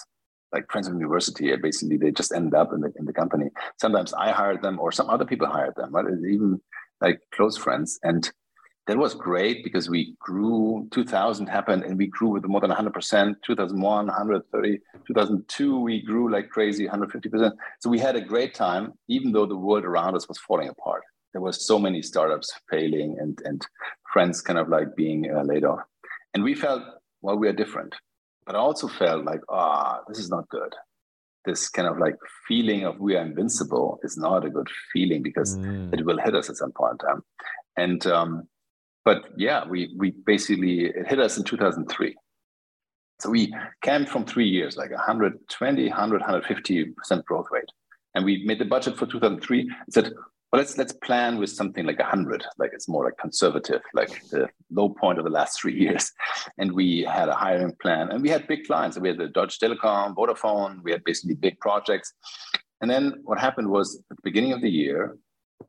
like friends from university. Basically they just ended up in the, in the company. Sometimes i hired them or some other people hired them but even like close friends. And that was great because we grew 2000 happened and we grew with more than 100% 2001 130 2002 we grew like crazy 150% so we had a great time even though the world around us was falling apart. There were so many startups failing and and friends kind of like being uh, laid off. And we felt well we are different. But i also felt like ah this is not good. This kind of like feeling of we are invincible is not a good feeling because Mm. it will hit us at some point in time. And um, but yeah, we we basically it hit us in 2003. So we came from three years, like 120, 100, 150 percent growth rate, and we made the budget for 2003 and said, well, let's let's plan with something like 100, like it's more like conservative, like the low point of the last three *laughs* years. And we had a hiring plan, and we had big clients. We had the Deutsche Telekom, Vodafone. We had basically big projects. And then what happened was at the beginning of the year,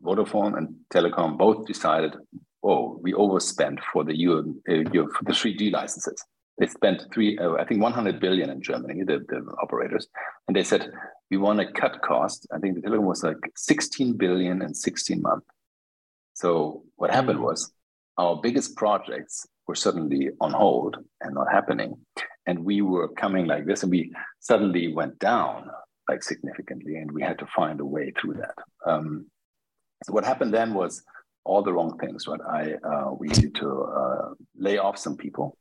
Vodafone and Telekom both decided, oh, we overspent for the U, uh, U- for the 3G licenses. They spent three, uh, I think, 100 billion in Germany, the, the operators, and they said we want to cut costs. I think the Telekom was like 16 billion in 16 months. So what happened was our biggest projects were suddenly on hold and not happening, and we were coming like this, and we suddenly went down like significantly, and we had to find a way through that. Um, so what happened then was all the wrong things. Right, I uh, we need to uh, lay off some people,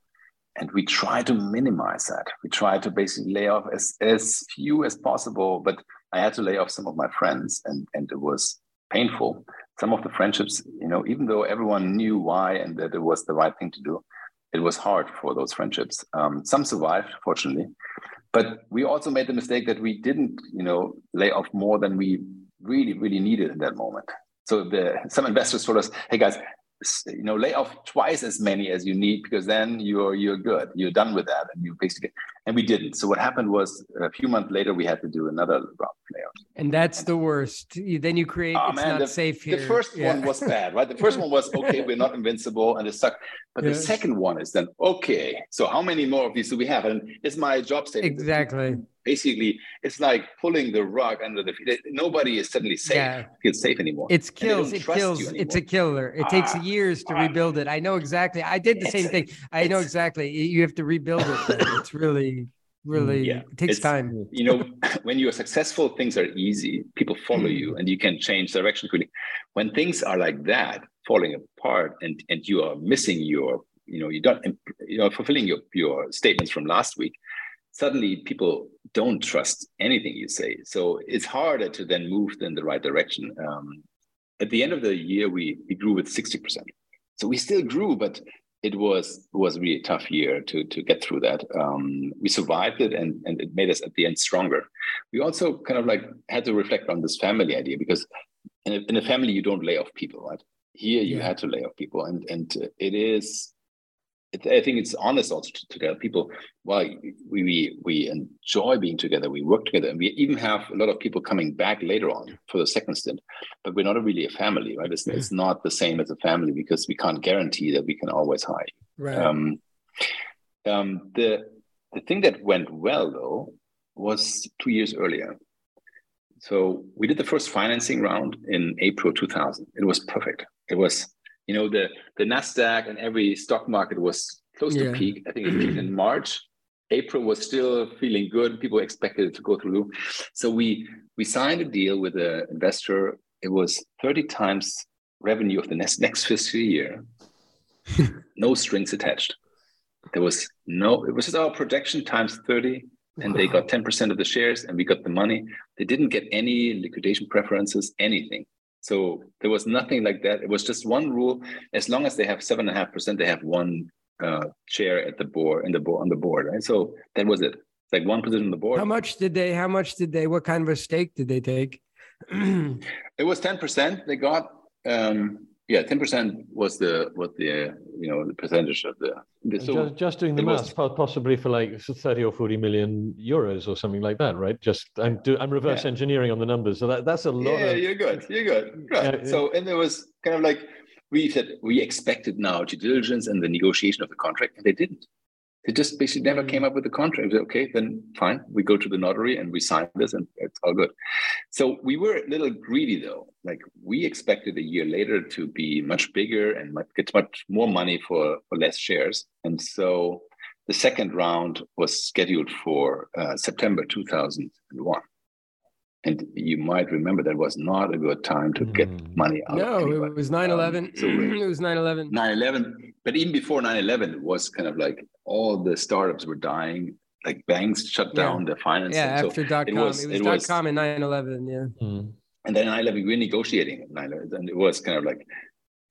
and we try to minimize that. We try to basically lay off as as few as possible, but I had to lay off some of my friends, and and it was painful. Some of the friendships, you know, even though everyone knew why and that it was the right thing to do, it was hard for those friendships. Um, some survived, fortunately, but we also made the mistake that we didn't, you know, lay off more than we really, really needed in that moment. So the some investors told us, "Hey guys, you know, lay off twice as many as you need because then you're you're good. You're done with that, and you basically." And we didn't. So what happened was a few months later we had to do another round of layoffs. And that's the worst. You- Then you create Oh, it's man, not the, safe here. The first Yeah. one was bad, right? The first one was *laughs* okay, we're not invincible and it sucked. But the second one is then okay. So how many more of these do we have? And it's my job statement. exactly. Basically, it's like pulling the rug under the feet. Nobody is suddenly safe. Yeah. Feels safe anymore. It's kills. It kills. It's a killer. It takes Ah, years to ah. rebuild it. I know exactly. I did the same thing. I know exactly. You have to rebuild it. It's really, really Yeah, it takes it's- time. you know, *laughs* when you're successful, things are easy. People follow you and you can change direction quickly. When things are like that, falling apart and, and you are missing your you know, you don't, you know, fulfilling your your statements from last week, suddenly people don't trust anything you say. So it's harder to then move in the right direction. Um, at the end of the year, we we grew with sixty percent. So we still grew, but it was was really a tough year to to get through that. Um, we survived it, and and it made us at the end stronger. We also kind of like had to reflect on this family idea because in a, in a family you don't lay off people, right? Here you yeah. had to lay off people, and and it is it, I think it's honest also to, tell people, well, we, we we enjoy being together, we work together, and we even have a lot of people coming back later on for the second stint. But we're not really a family, right? It's, it's not the same as a family because we can't guarantee that we can always hire. Right. Um, um, the the thing that went well though was two years earlier. So we did the first financing round in April 2000. It was perfect. It was you know the the Nasdaq and every stock market was close yeah. to peak. I think it peaked in *clears throat* March. April was still feeling good. People expected it to go through. So we we signed a deal with an investor. It was 30 times revenue of the next next fiscal year. *laughs* no strings attached. There was no, it was just our projection times 30, and they got 10% of the shares and we got the money. They didn't get any liquidation preferences, anything. So there was nothing like that. It was just one rule: as long as they have seven and a half percent, they have one uh, chair at the board in the board on the board. Right. So that was it. Like one position on the board. How much did they? How much did they? What kind of a stake did they take? *clears throat* it was ten percent. They got. Um, yeah, ten percent was the what the you know the percentage of the. the so just, just doing the math, was, possibly for like thirty or forty million euros or something like that, right? Just I'm do, I'm reverse yeah. engineering on the numbers, so that, that's a lot. Yeah, of, you're good. You're good. Right. Yeah, so and there was kind of like we said we expected now due diligence and the negotiation of the contract, and they didn't. They just basically never came up with a contract. Said, okay, then fine. We go to the notary and we sign this, and it's all good. So we were a little greedy, though. Like we expected a year later to be much bigger and get much more money for for less shares. And so the second round was scheduled for uh, September 2001. And you might remember that was not a good time to get hmm. money out. No, it was 9 11. Um, so *clears throat* it was 9 11. 9 11. But even before 9 11, it was kind of like all the startups were dying. Like banks shut down yeah. their financing. Yeah, after so dot com. It was, it was dot com and 9 11. Yeah. Mm. And then 9 11, we were negotiating at 9 11. And it was kind of like,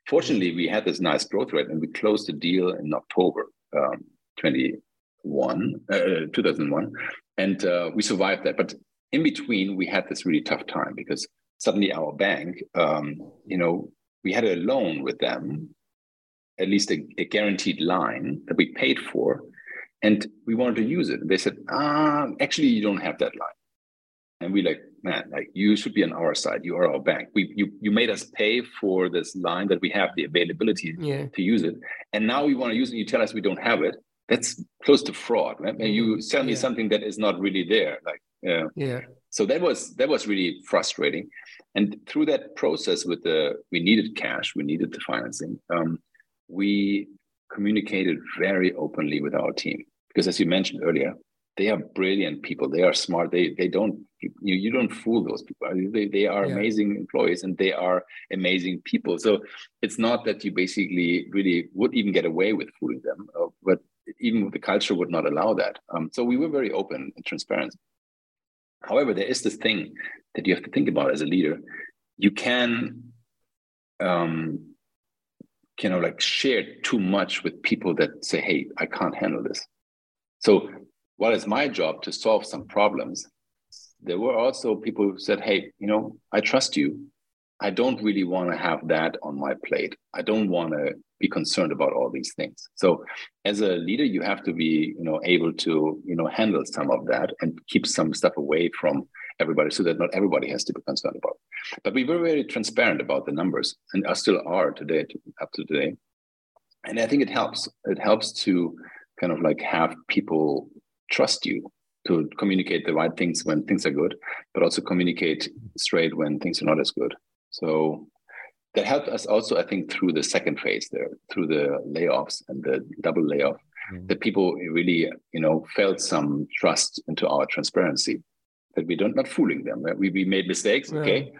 fortunately, we had this nice growth rate and we closed the deal in October um, 21, uh, 2001. And uh, we survived that. But in between, we had this really tough time because suddenly our bank, um, you know, we had a loan with them, at least a, a, guaranteed line that we paid for, and we wanted to use it. They said, ah, actually, you don't have that line. And we like, man, like you should be on our side. You are our bank. We you you made us pay for this line that we have the availability yeah. to use it, and now we want to use it. You tell us we don't have it. That's close to fraud. Right? And you sell me yeah. something that is not really there. Like yeah. Yeah. So that was that was really frustrating. And through that process with the we needed cash we needed the financing um, we communicated very openly with our team. Because as you mentioned earlier they are brilliant people. They are smart. They they don't you, you don't fool those people. They, they are yeah. amazing employees and they are amazing people. So it's not that you basically really would even get away with fooling them uh, but even the culture would not allow that. Um, so we were very open and transparent However, there is this thing that you have to think about as a leader. You can, um, you know, like share too much with people that say, "Hey, I can't handle this." So, while it's my job to solve some problems, there were also people who said, "Hey, you know, I trust you. I don't really want to have that on my plate. I don't want to be concerned about all these things. So as a leader you have to be you know able to you know handle some of that and keep some stuff away from everybody so that not everybody has to be concerned about. But we were very transparent about the numbers and are still are today up to today. And i think it helps it helps to kind of like have people trust you to communicate the right things when things are good but also communicate straight when things are not as good. So that helped us also, I think, through the second phase there, through the layoffs and the double layoff, mm-hmm. that people really, you know, felt some trust into our transparency, that we don't not fooling them. Right? We we made mistakes, okay,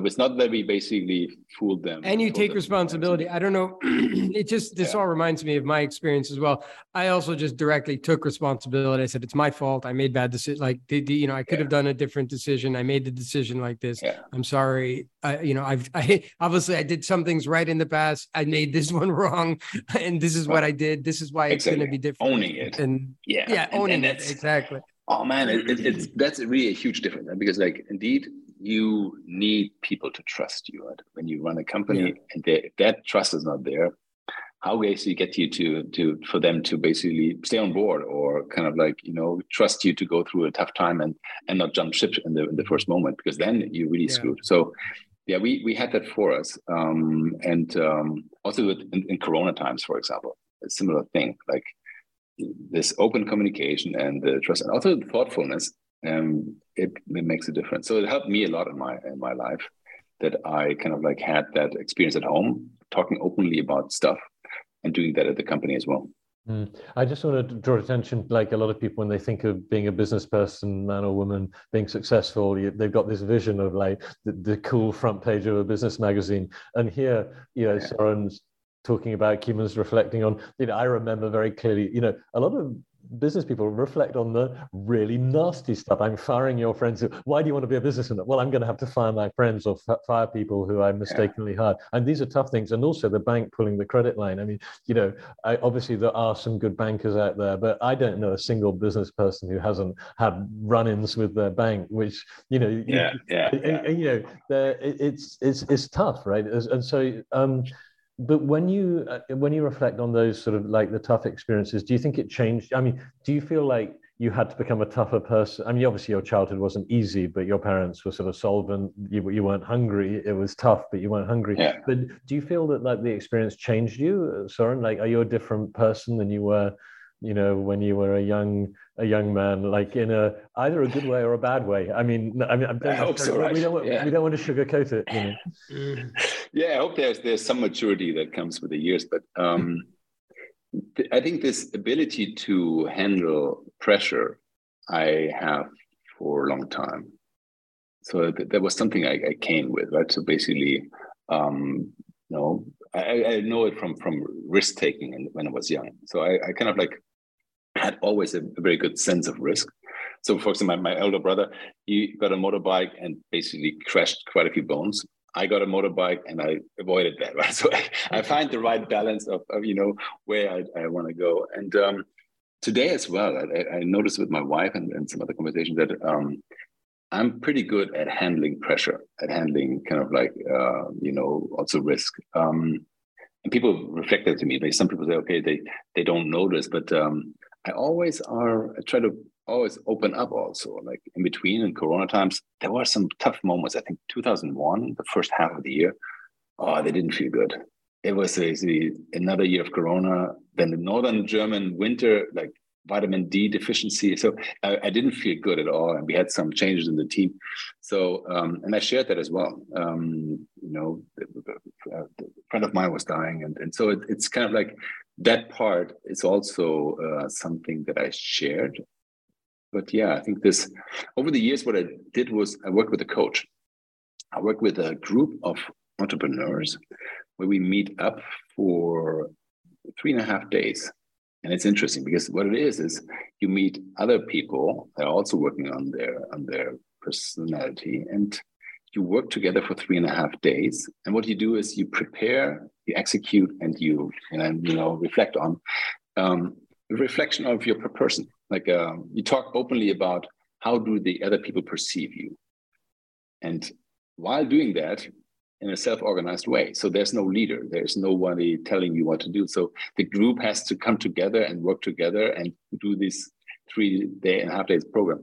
but it's not that we basically fooled them. And you take responsibility. I don't know. *clears throat* it just, this Yeah. all reminds me of my experience as well. I also just directly took responsibility. I said, it's my fault. I made bad decisions. Like, did, you know, I could Yeah. have done a different decision. I made the decision like this. Yeah. I'm sorry. I, you know, I've, I obviously I did some things right in the past. I made this *laughs* one wrong and this is what I did. This is why it's going to be different. Owning it. And Yeah. yeah, owning and it. Exactly. Oh man, it, it, it's that's really a huge difference because like indeed you need people to trust you right? when you run a company and they, that trust is not there, how basically get you to to for them to basically stay on board or kind of like you know trust you to go through a tough time and and not jump ship in the in the first moment because then you really Yeah. screwed. So yeah, we we had that for us, um, and um, also with, in, in Corona times, for example, a similar thing like this open communication and the trust and also the thoughtfulness um it, it makes a difference so it helped me a lot in my in my life that i kind of like had that experience at home talking openly about stuff and doing that at the company as well Mm. I just want to draw attention, like a lot of people, when they think of being a business person, man or woman, being successful, you, they've got this vision of like the, the cool front page of a business magazine. And here, you know, Yeah. Soren's talking about, Keeman's reflecting on, you know, I remember very clearly, you know, a lot of business people reflect on the really nasty stuff. I'm firing your friends. Why do you want to be a businessman? Well, I'm going to have to fire my friends or f- fire people who I mistakenly hired. And these are tough things. And also the bank pulling the credit line. I mean, you know, I, obviously there are some good bankers out there, but I don't know a single business person who hasn't had run-ins with their bank, which you know, you- yeah yeah, you know, it- it's it's it's tough, right? And so, um, but when you uh, when you reflect on those sort of like the tough experiences, do you think it changed? I mean, do you feel like you had to become a tougher person? I mean, obviously your childhood wasn't easy, but your parents were sort of solvent. You you weren't hungry. It was tough, but you weren't hungry. Yeah. But do you feel that like the experience changed you, uh, Soren? Like, are you a different person than you were? you know when you were a young a young man like in a either a good way or a bad way i mean i mean I'm, I hope so, we don't want, Yeah. we don't want to sugarcoat it you know Mm. Yeah i hope there's there's some maturity that comes with the years but um th- i think this ability to handle pressure i have for a long time. So th- that was something I, I came with right? So basically um you know i, I know it from from risk taking when i was young. So I, I kind of like had always a, a very good sense of risk. So for example my, my elder brother he got a motorbike and basically crashed quite a few bones I got a motorbike and I avoided that. *laughs* Right? So I, I find the right balance of, of you know where I, I want to go. And um, today as well, I, I noticed with my wife and, and some other conversations that um, I'm pretty good at handling pressure, at handling kind of like uh, you know also risk. Um, and people reflect that to me. Some people say, okay, they they don't notice, but um, I always are. I try to always open up also like in between in corona times. There were some tough moments. I think 2001 the first half of the year oh they didn't feel good. It was basically another year of corona then the northern german winter like vitamin d deficiency. So i, I didn't feel good at all and we had some changes in the team. So um, and i shared that as well. Um, you know a friend of mine was dying and, and so it, it's kind of like that part is also uh, something that i shared but yeah, I think this over the years, what I did was I worked with a coach. I worked with a group of entrepreneurs where we meet up for three and a half days. And it's interesting because what it is is you meet other people that are also working on their on their personality and you work together for three and a half days. And what you do is you prepare, you execute, and you and you know reflect on um, reflection of your person like um, you talk openly about how do the other people perceive you. And while doing that in a self-organized way so there's no leader there's nobody telling you what to do. So the group has to come together and work together and do this three day and a half days program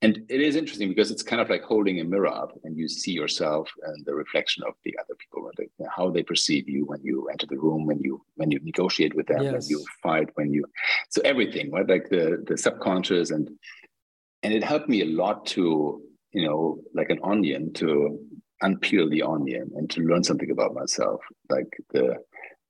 and it is interesting because it's kind of like holding a mirror up and you see yourself and the reflection of the other people how they perceive you when you enter the room when you when you negotiate with them Yes. when you fight when you so everything right? Like the the subconscious and and it helped me a lot to you know like an onion to unpeel the onion and to learn something about myself. Like the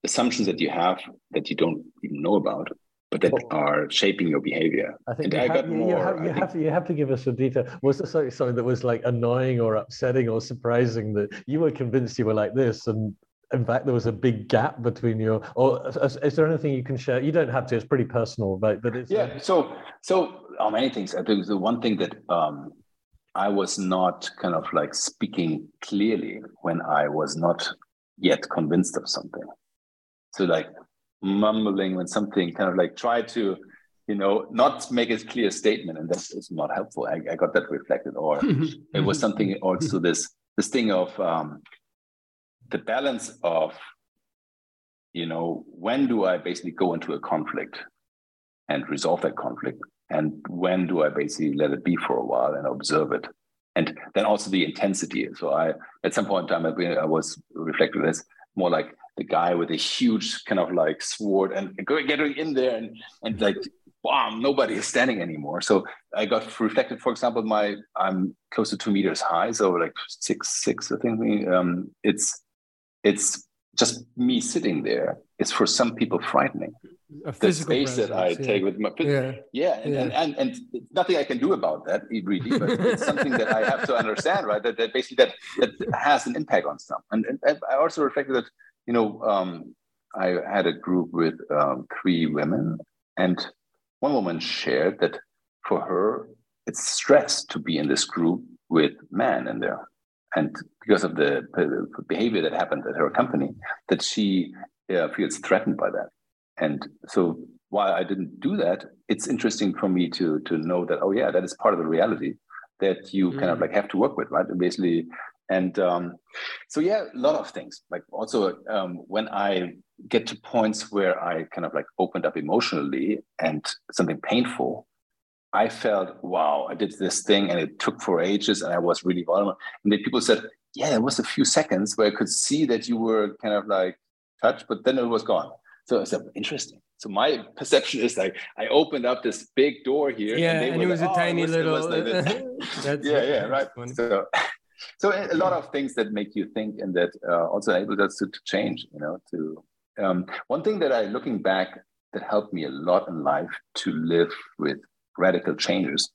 assumptions that you have that you don't even know about but that are shaping your behavior. I think you, I have, you, have, you, have, to, you have to give us some detail. Was there something, something that was like annoying or upsetting or surprising that you were convinced you were like this and in fact there was a big gap between your or is, is there anything you can share you don't have to it's pretty personal but but it's yeah so so oh, many things i think the one thing that um i was not kind of like speaking clearly when i was not yet convinced of something so like mumbling when something kind of like try to you know not make a clear statement and that's is not helpful. I, I, got that reflected. Or *laughs* mm-hmm. it was mm-hmm. something mm-hmm. also this this thing of um, the balance of you know when do i basically go into a conflict and resolve that conflict? And when do i basically let it be for a while and observe it? And then also the intensity. So i at some point in time i was reflecting this more like the guy with a huge kind of like sword and getting in there and and like wow nobody is standing anymore. So i got reflected for example my i'm close to two meters high. So like six six i think um it's it's just me sitting there. Is for some people frightening. The space that i yeah. take with my yeah. yeah and, yeah. And, and, and nothing i can do about that really but it's *laughs* something that i have to understand right? That, that basically that that has an impact on some. And, and i also reflected that you know, um, I had a group with um, three women, and one woman shared that for her, it's stress to be in this group with men in there. And because of the, behavior that happened at her company, that she uh, feels threatened by that. And so while I didn't do that, it's interesting for me to to know that oh yeah, that is part of the reality that you mm. kind of mm. like have to work with, right? And basically, and um, so yeah a lot of things like also um, when i get to points where i kind of like opened up emotionally and something painful i felt wow i did this thing and it took for ages and i was really vulnerable and then people said yeah there was a few seconds where i could see that you were kind of like touched but then it was gone so i said interesting so my perception is like I opened up this big door here. Yeah, and, and it was like, a oh, tiny little. Like *laughs* yeah, yeah, right. So, so a lot of things that make you think and that uh, also enabled us to, to, change you know to um, one thing that i looking back that helped me a lot in life to live with radical changes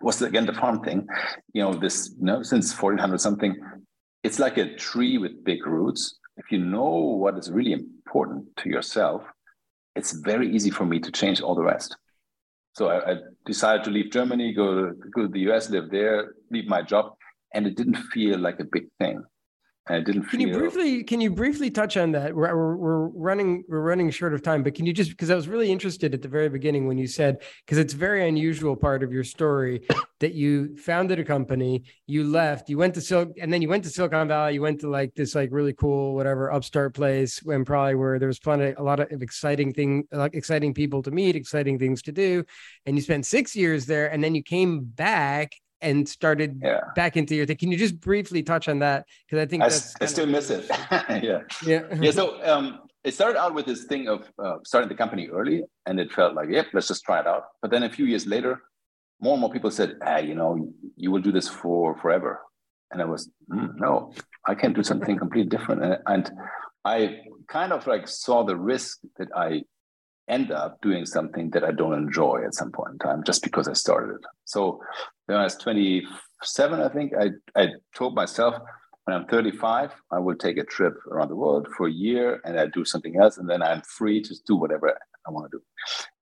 was again the farm thing. You know this you know since 1400 something it's like a tree with big roots. If you know what is really important to yourself it's very easy for me to change all the rest. So I, I decided to leave germany go, go to the us live there leave my job and it didn't feel like a big thing. And it didn't feel can feel... you briefly can you briefly touch on that? We're, we're, we're running we're running short of time, but can you just because I was really interested at the very beginning when you said because it's very unusual part of your story *coughs* that you founded a company, you left, you went to Sil, and then you went to Silicon Valley, you went to like this like really cool whatever upstart place when probably where there was plenty a lot of exciting thing like exciting people to meet, exciting things to do, and you spent six years there, and then you came back and started yeah. back into your thing. Can you just briefly touch on that? Because I think I, I still miss it. *laughs* yeah. Yeah. *laughs* yeah. So um, it started out with this thing of uh, starting the company early, and it felt like, yep, let's just try it out. But then a few years later, more and more people said, ah, you know, you will do this for forever. And I was, mm, no, I can do something completely different. And, and I kind of like saw the risk that I end up doing something that I don't enjoy at some point in time just because I started it. So when I was 27, I think I, I told myself when I'm 35, I will take a trip around the world for a year and I do something else. And then I'm free to do whatever I want to do.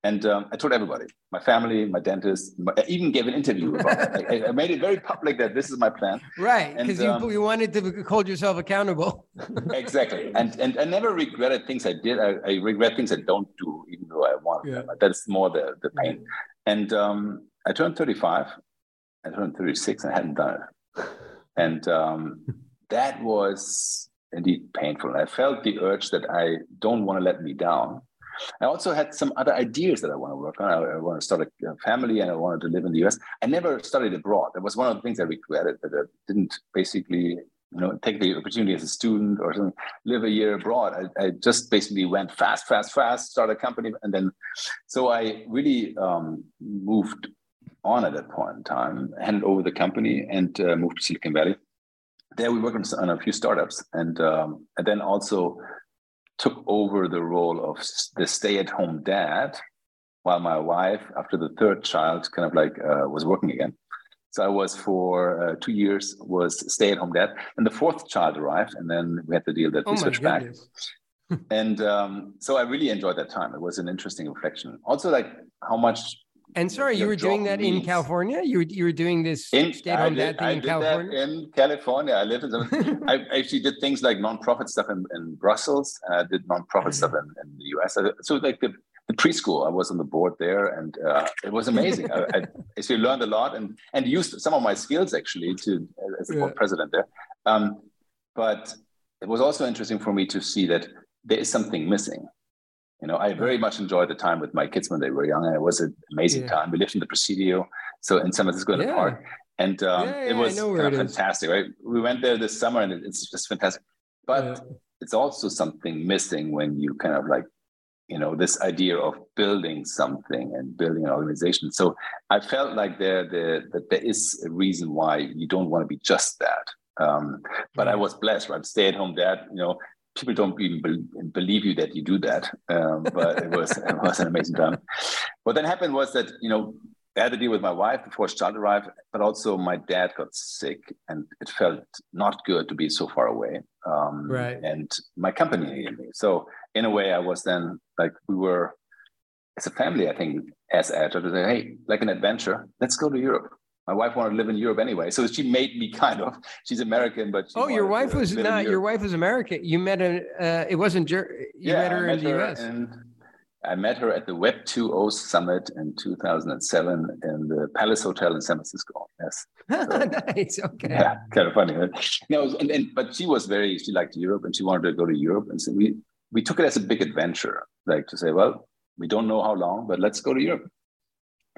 And um, I told everybody, my family, my dentist, my, I even gave an interview about it. I, I, made it very public that this is my plan. Right, because you, um, you wanted to hold yourself accountable. *laughs* exactly. And and I never regretted things I did. I, I regret things I don't do, even though I want yeah. them. That's more the, the pain. And um, I turned 35. I turned 36 and I hadn't done it. And um, *laughs* that was indeed painful. I felt the urge that I don't want to let me down I also had some other ideas that I want to work on. I, I want to start a family and I wanted to live in the US. I never studied abroad. That was one of the things I regretted that I didn't basically you know, take the opportunity as a student or something, live a year abroad. I, I, just basically went fast, fast, fast, start a company. And then, so I really um, moved on at that point in time, handed over the company and uh, moved to Silicon Valley. There we worked on a few startups and, um, and then also took over the role of the stay-at-home dad while my wife, after the third child, kind of like uh, was working again. So I was for uh, two years was stay at home dad, and the fourth child arrived, and then we had the deal that Oh we switched back. And um, so I really enjoyed that time. It was an interesting reflection. Also, like how much And sorry, you were doing that in California. You were you were doing this in I did, I in did California. that in California. I lived in some, I *laughs* actually did things like nonprofit stuff in, in Brussels. And I did nonprofit stuff in, in the US. So like the, the preschool, I was on the board there, and uh, it was amazing. I, I *laughs* actually learned a lot and and used some of my skills actually to as a board Yeah. president there. Um, but it was also interesting for me to see that there is something missing. You know, I very much enjoyed the time with my kids when they were young. And it was an amazing Yeah. time. We lived in the Presidio, so in San Francisco in the Yeah. park, and um, Yeah, it was kind of it fantastic. Right? We went there this summer, and it's just fantastic. But it's also something missing when you kind of like, you know, this idea of building something and building an organization. So I felt like there, there that there is a reason why you don't want to be just that. Um, but I was blessed, right? Stay at home dad, you know, people don't even bel- believe you that you do that. Um, but it was *laughs* it was an amazing time. What then happened was that you know I had to deal with my wife before she child arrived, but also my dad got sick, and it felt not good to be so far away. Um, Right. And my company needed me, so in a way, I was then like we were as a family. I think as agile to say, hey, like an adventure, let's go to Europe. My wife wanted to live in Europe anyway, so she made me kind of. She's American, but she Oh, your wife was not. Your wife was American. You met her. Uh, it wasn't. Ger- you met her I in the U.S. And I met her at the Web 2.0 summit in 2007 in the Palace Hotel in San Francisco. Yes. *laughs* nice. Okay. Yeah, kind of funny. right? No, and, and but she was very. She liked Europe, and she wanted to go to Europe, and so we we took it as a big adventure, like to say, well, we don't know how long, but let's go to Europe.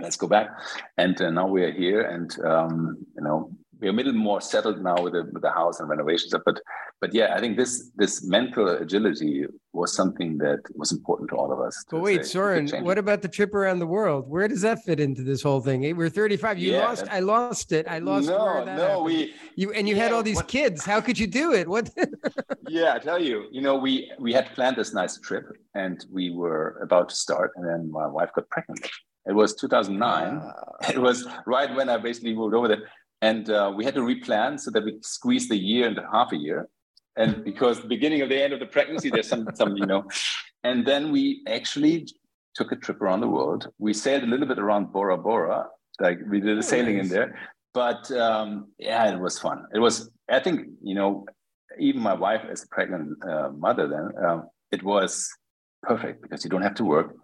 Let's go back, and uh, now we are here, and um, you know we're a little more settled now with the with the house and renovations. But but yeah, I think this this mental agility was something that was important to all of us. But wait, say, Soren, what about the trip around the world? Where does that fit into this whole thing? We're 35. You Yeah, lost. I lost it. I lost No, no, happened. we You and you had all these what- kids. How could you do it? What? *laughs* yeah, I tell you, you know, we we had planned this nice trip, and we were about to start, and then my wife got pregnant. It was 2009. Ah. *laughs* It was right when I basically moved over there, and uh, we had to replan so that we squeezed the year into half a year. And because the beginning of the end of the pregnancy, there's some some you know, and then we actually took a trip around the world. We sailed a little bit around Bora Bora, like we did a sailing in there. But um, yeah, it was fun. It was. I think you know, even my wife as a pregnant uh, mother, then um, it was perfect because you don't have to work.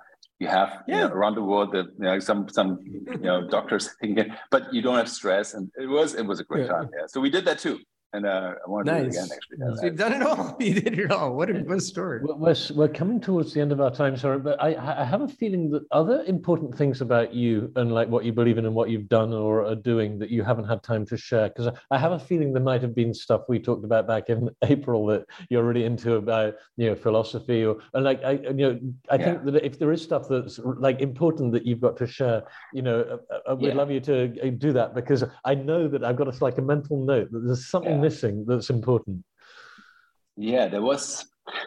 You have you know, Yeah. around the world that you know, some some you know doctors *laughs* but you don't have stress, and it was it was a great Yeah. time. Yeah, so we did that too, and uh, I want to do it Nice. again actually. So you've done it all. *laughs* You did it all. What a, what a story. We're, we're, coming towards the end of our time, sorry, but I, I have a feeling that other important things about you and like what you believe in and what you've done or are doing that you haven't had time to share. Because I have a feeling there might have been stuff we talked about back in *laughs* April that you're really into about you know philosophy or and like I you know I think that if there is stuff that's like important that you've got to share, you know, uh, uh, we'd Yeah. love you to uh, do that because I know that I've got a, like a mental note that there's something Yeah. Missing that's important. Yeah, there was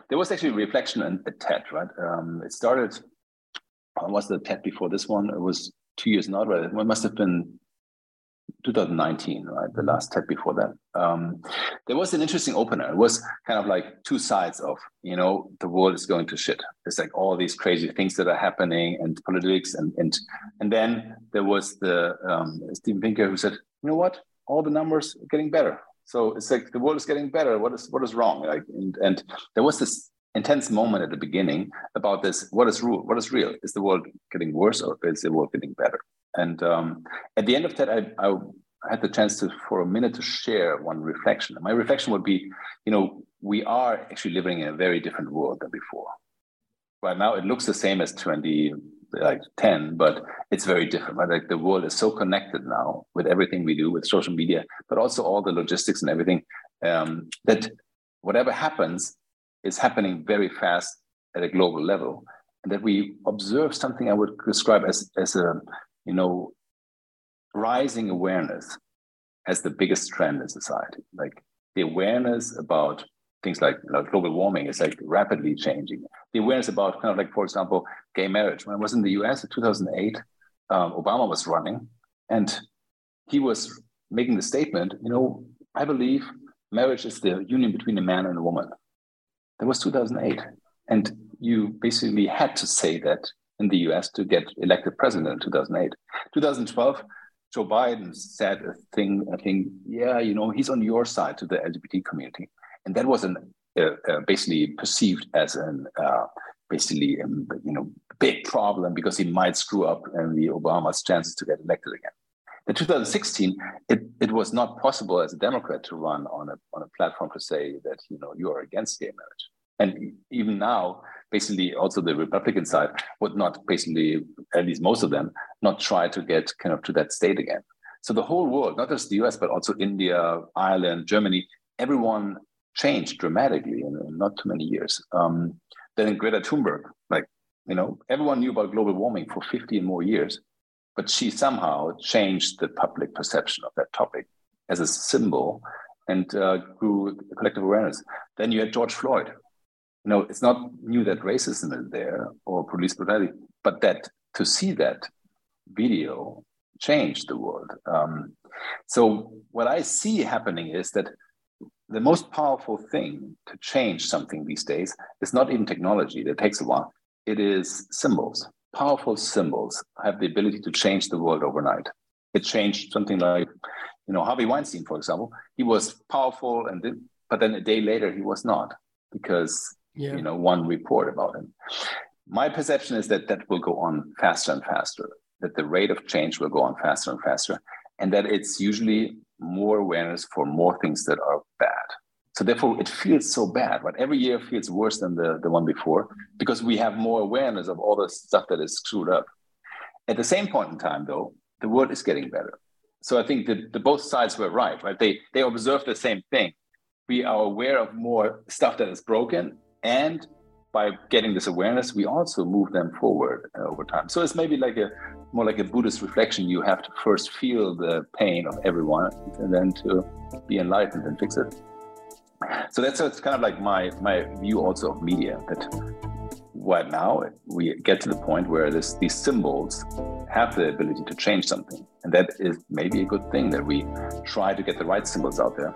there was actually reflection in at TED, right? Um, it started. Was the TED before this one? It was two years now, right? It must have been 2019, right? The last TED before that. Um, there was an interesting opener. It was kind of like two sides of, you know, the world is going to shit. It's like all these crazy things that are happening and politics and and and then there was the um, Steven Pinker who said, you know what? All the numbers are getting better. So it's like the world is getting better. What is what is wrong? Like and, and there was this intense moment at the beginning about this. What is real? What is real? Is the world getting worse or is the world getting better? And um, at the end of that, I, I had the chance to for a minute to share one reflection. My reflection would be, you know, we are actually living in a very different world than before. Right now, it looks the same as 20, like 10, but it's very different. Right? Like the world is so connected now with everything we do with social media, but also all the logistics and everything um, that whatever happens is happening very fast at a global level, and that we observe something I would describe as as a you know rising awareness as the biggest trend in society. Like the awareness about things like know, global warming is like rapidly changing. The awareness about kind of like, for example, gay marriage. When I was in the US in 2008, um, Obama was running and he was making the statement, you know, I believe marriage is the union between a man and a woman. That was 2008. And you basically had to say that in the US to get elected president in 2008. 2012, Joe Biden said a thing, I think, yeah, you know, he's on your side to the LGBT community. And that was an, basically perceived as an uh, basically um, you know big problem because he might screw up and the Obama's chances to get elected again. In 2016, it, it was not possible as a Democrat to run on a, on a platform to say that you know you are against gay marriage. And even now, basically, also the Republican side would not basically, at least most of them, not try to get kind of to that state again. So the whole world, not just the US, but also India, Ireland, Germany, everyone changed dramatically in, in not too many years. Um, then Greta Thunberg, like, you know, everyone knew about global warming for 50 and more years, but she somehow changed the public perception of that topic as a symbol and uh, grew collective awareness. Then you had George Floyd. You know, it's not new that racism is there or police brutality, but that to see that video changed the world. Um, so what I see happening is that the most powerful thing to change something these days is not even technology that takes a while. It is symbols. Powerful symbols have the ability to change the world overnight. It changed something like you know harvey weinstein for example. He was powerful and then, but then a day later he was not because yeah. you know one report about him. My perception is that that will go on faster and faster that the rate of change will go on faster and faster and that it's usually more awareness for more things that are bad. So therefore, it feels so bad, right? Every year feels worse than the, the one before because we have more awareness of all the stuff that is screwed up. At the same point in time, though, the world is getting better. So I think that the both sides were right, right? They they observe the same thing. We are aware of more stuff that is broken, and by getting this awareness, we also move them forward uh, over time. So it's maybe like a more like a Buddhist reflection. You have to first feel the pain of everyone, and then to be enlightened and fix it. So that's it's kind of like my my view also of media that right now we get to the point where this these symbols have the ability to change something, and that is maybe a good thing that we try to get the right symbols out there.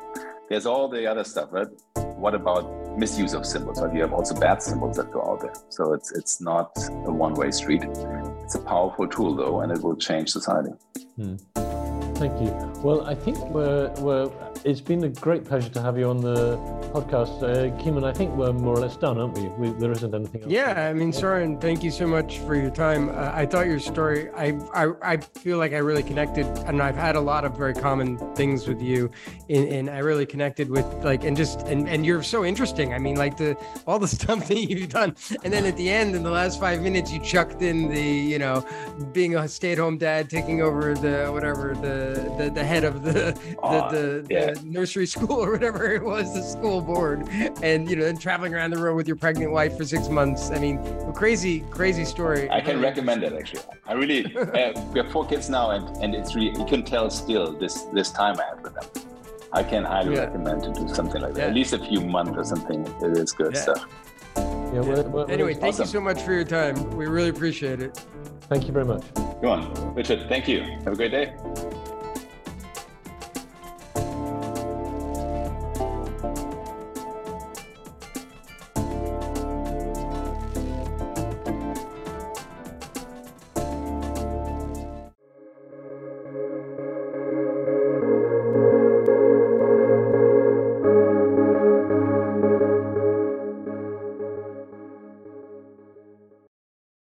There's all the other stuff, right? What about misuse of symbols? Right? You have also bad symbols that go out there. So it's it's not a one-way street. It's a powerful tool though, and it will change society. Hmm. Thank you. Well, I think we're, we're, it's been a great pleasure to have you on the podcast. Uh, Kimon, I think we're more or less done, aren't we? we there isn't anything else. Yeah, I mean, Soren, thank you so much for your time. Uh, I thought your story, I, I, I feel like I really connected, and I've had a lot of very common things with you, and, and I really connected with like, and just, and, and you're so interesting. I mean, like the, all the *laughs* stuff that you've done. And then at the end, in the last five minutes, you chucked in the, you know, being a stay at home dad, taking over the, whatever, the, the, the head of the the, the, yeah. the, nursery *laughs* school or whatever it was, the school board, and you know, then traveling around the world with your pregnant wife for six months. I mean, crazy, crazy story. I can recommend it actually. I really uh, *laughs* we have four kids now, and and it's really you can tell still this this time I have with them. I can highly yeah. recommend to do something like that. Yeah. At least a few months or something. It is good stuff. Yeah, we're, we're, anyway, thank awesome. you so much for your time. We really appreciate it. Thank you very much. Go on, Richard. Thank you. Have a great day.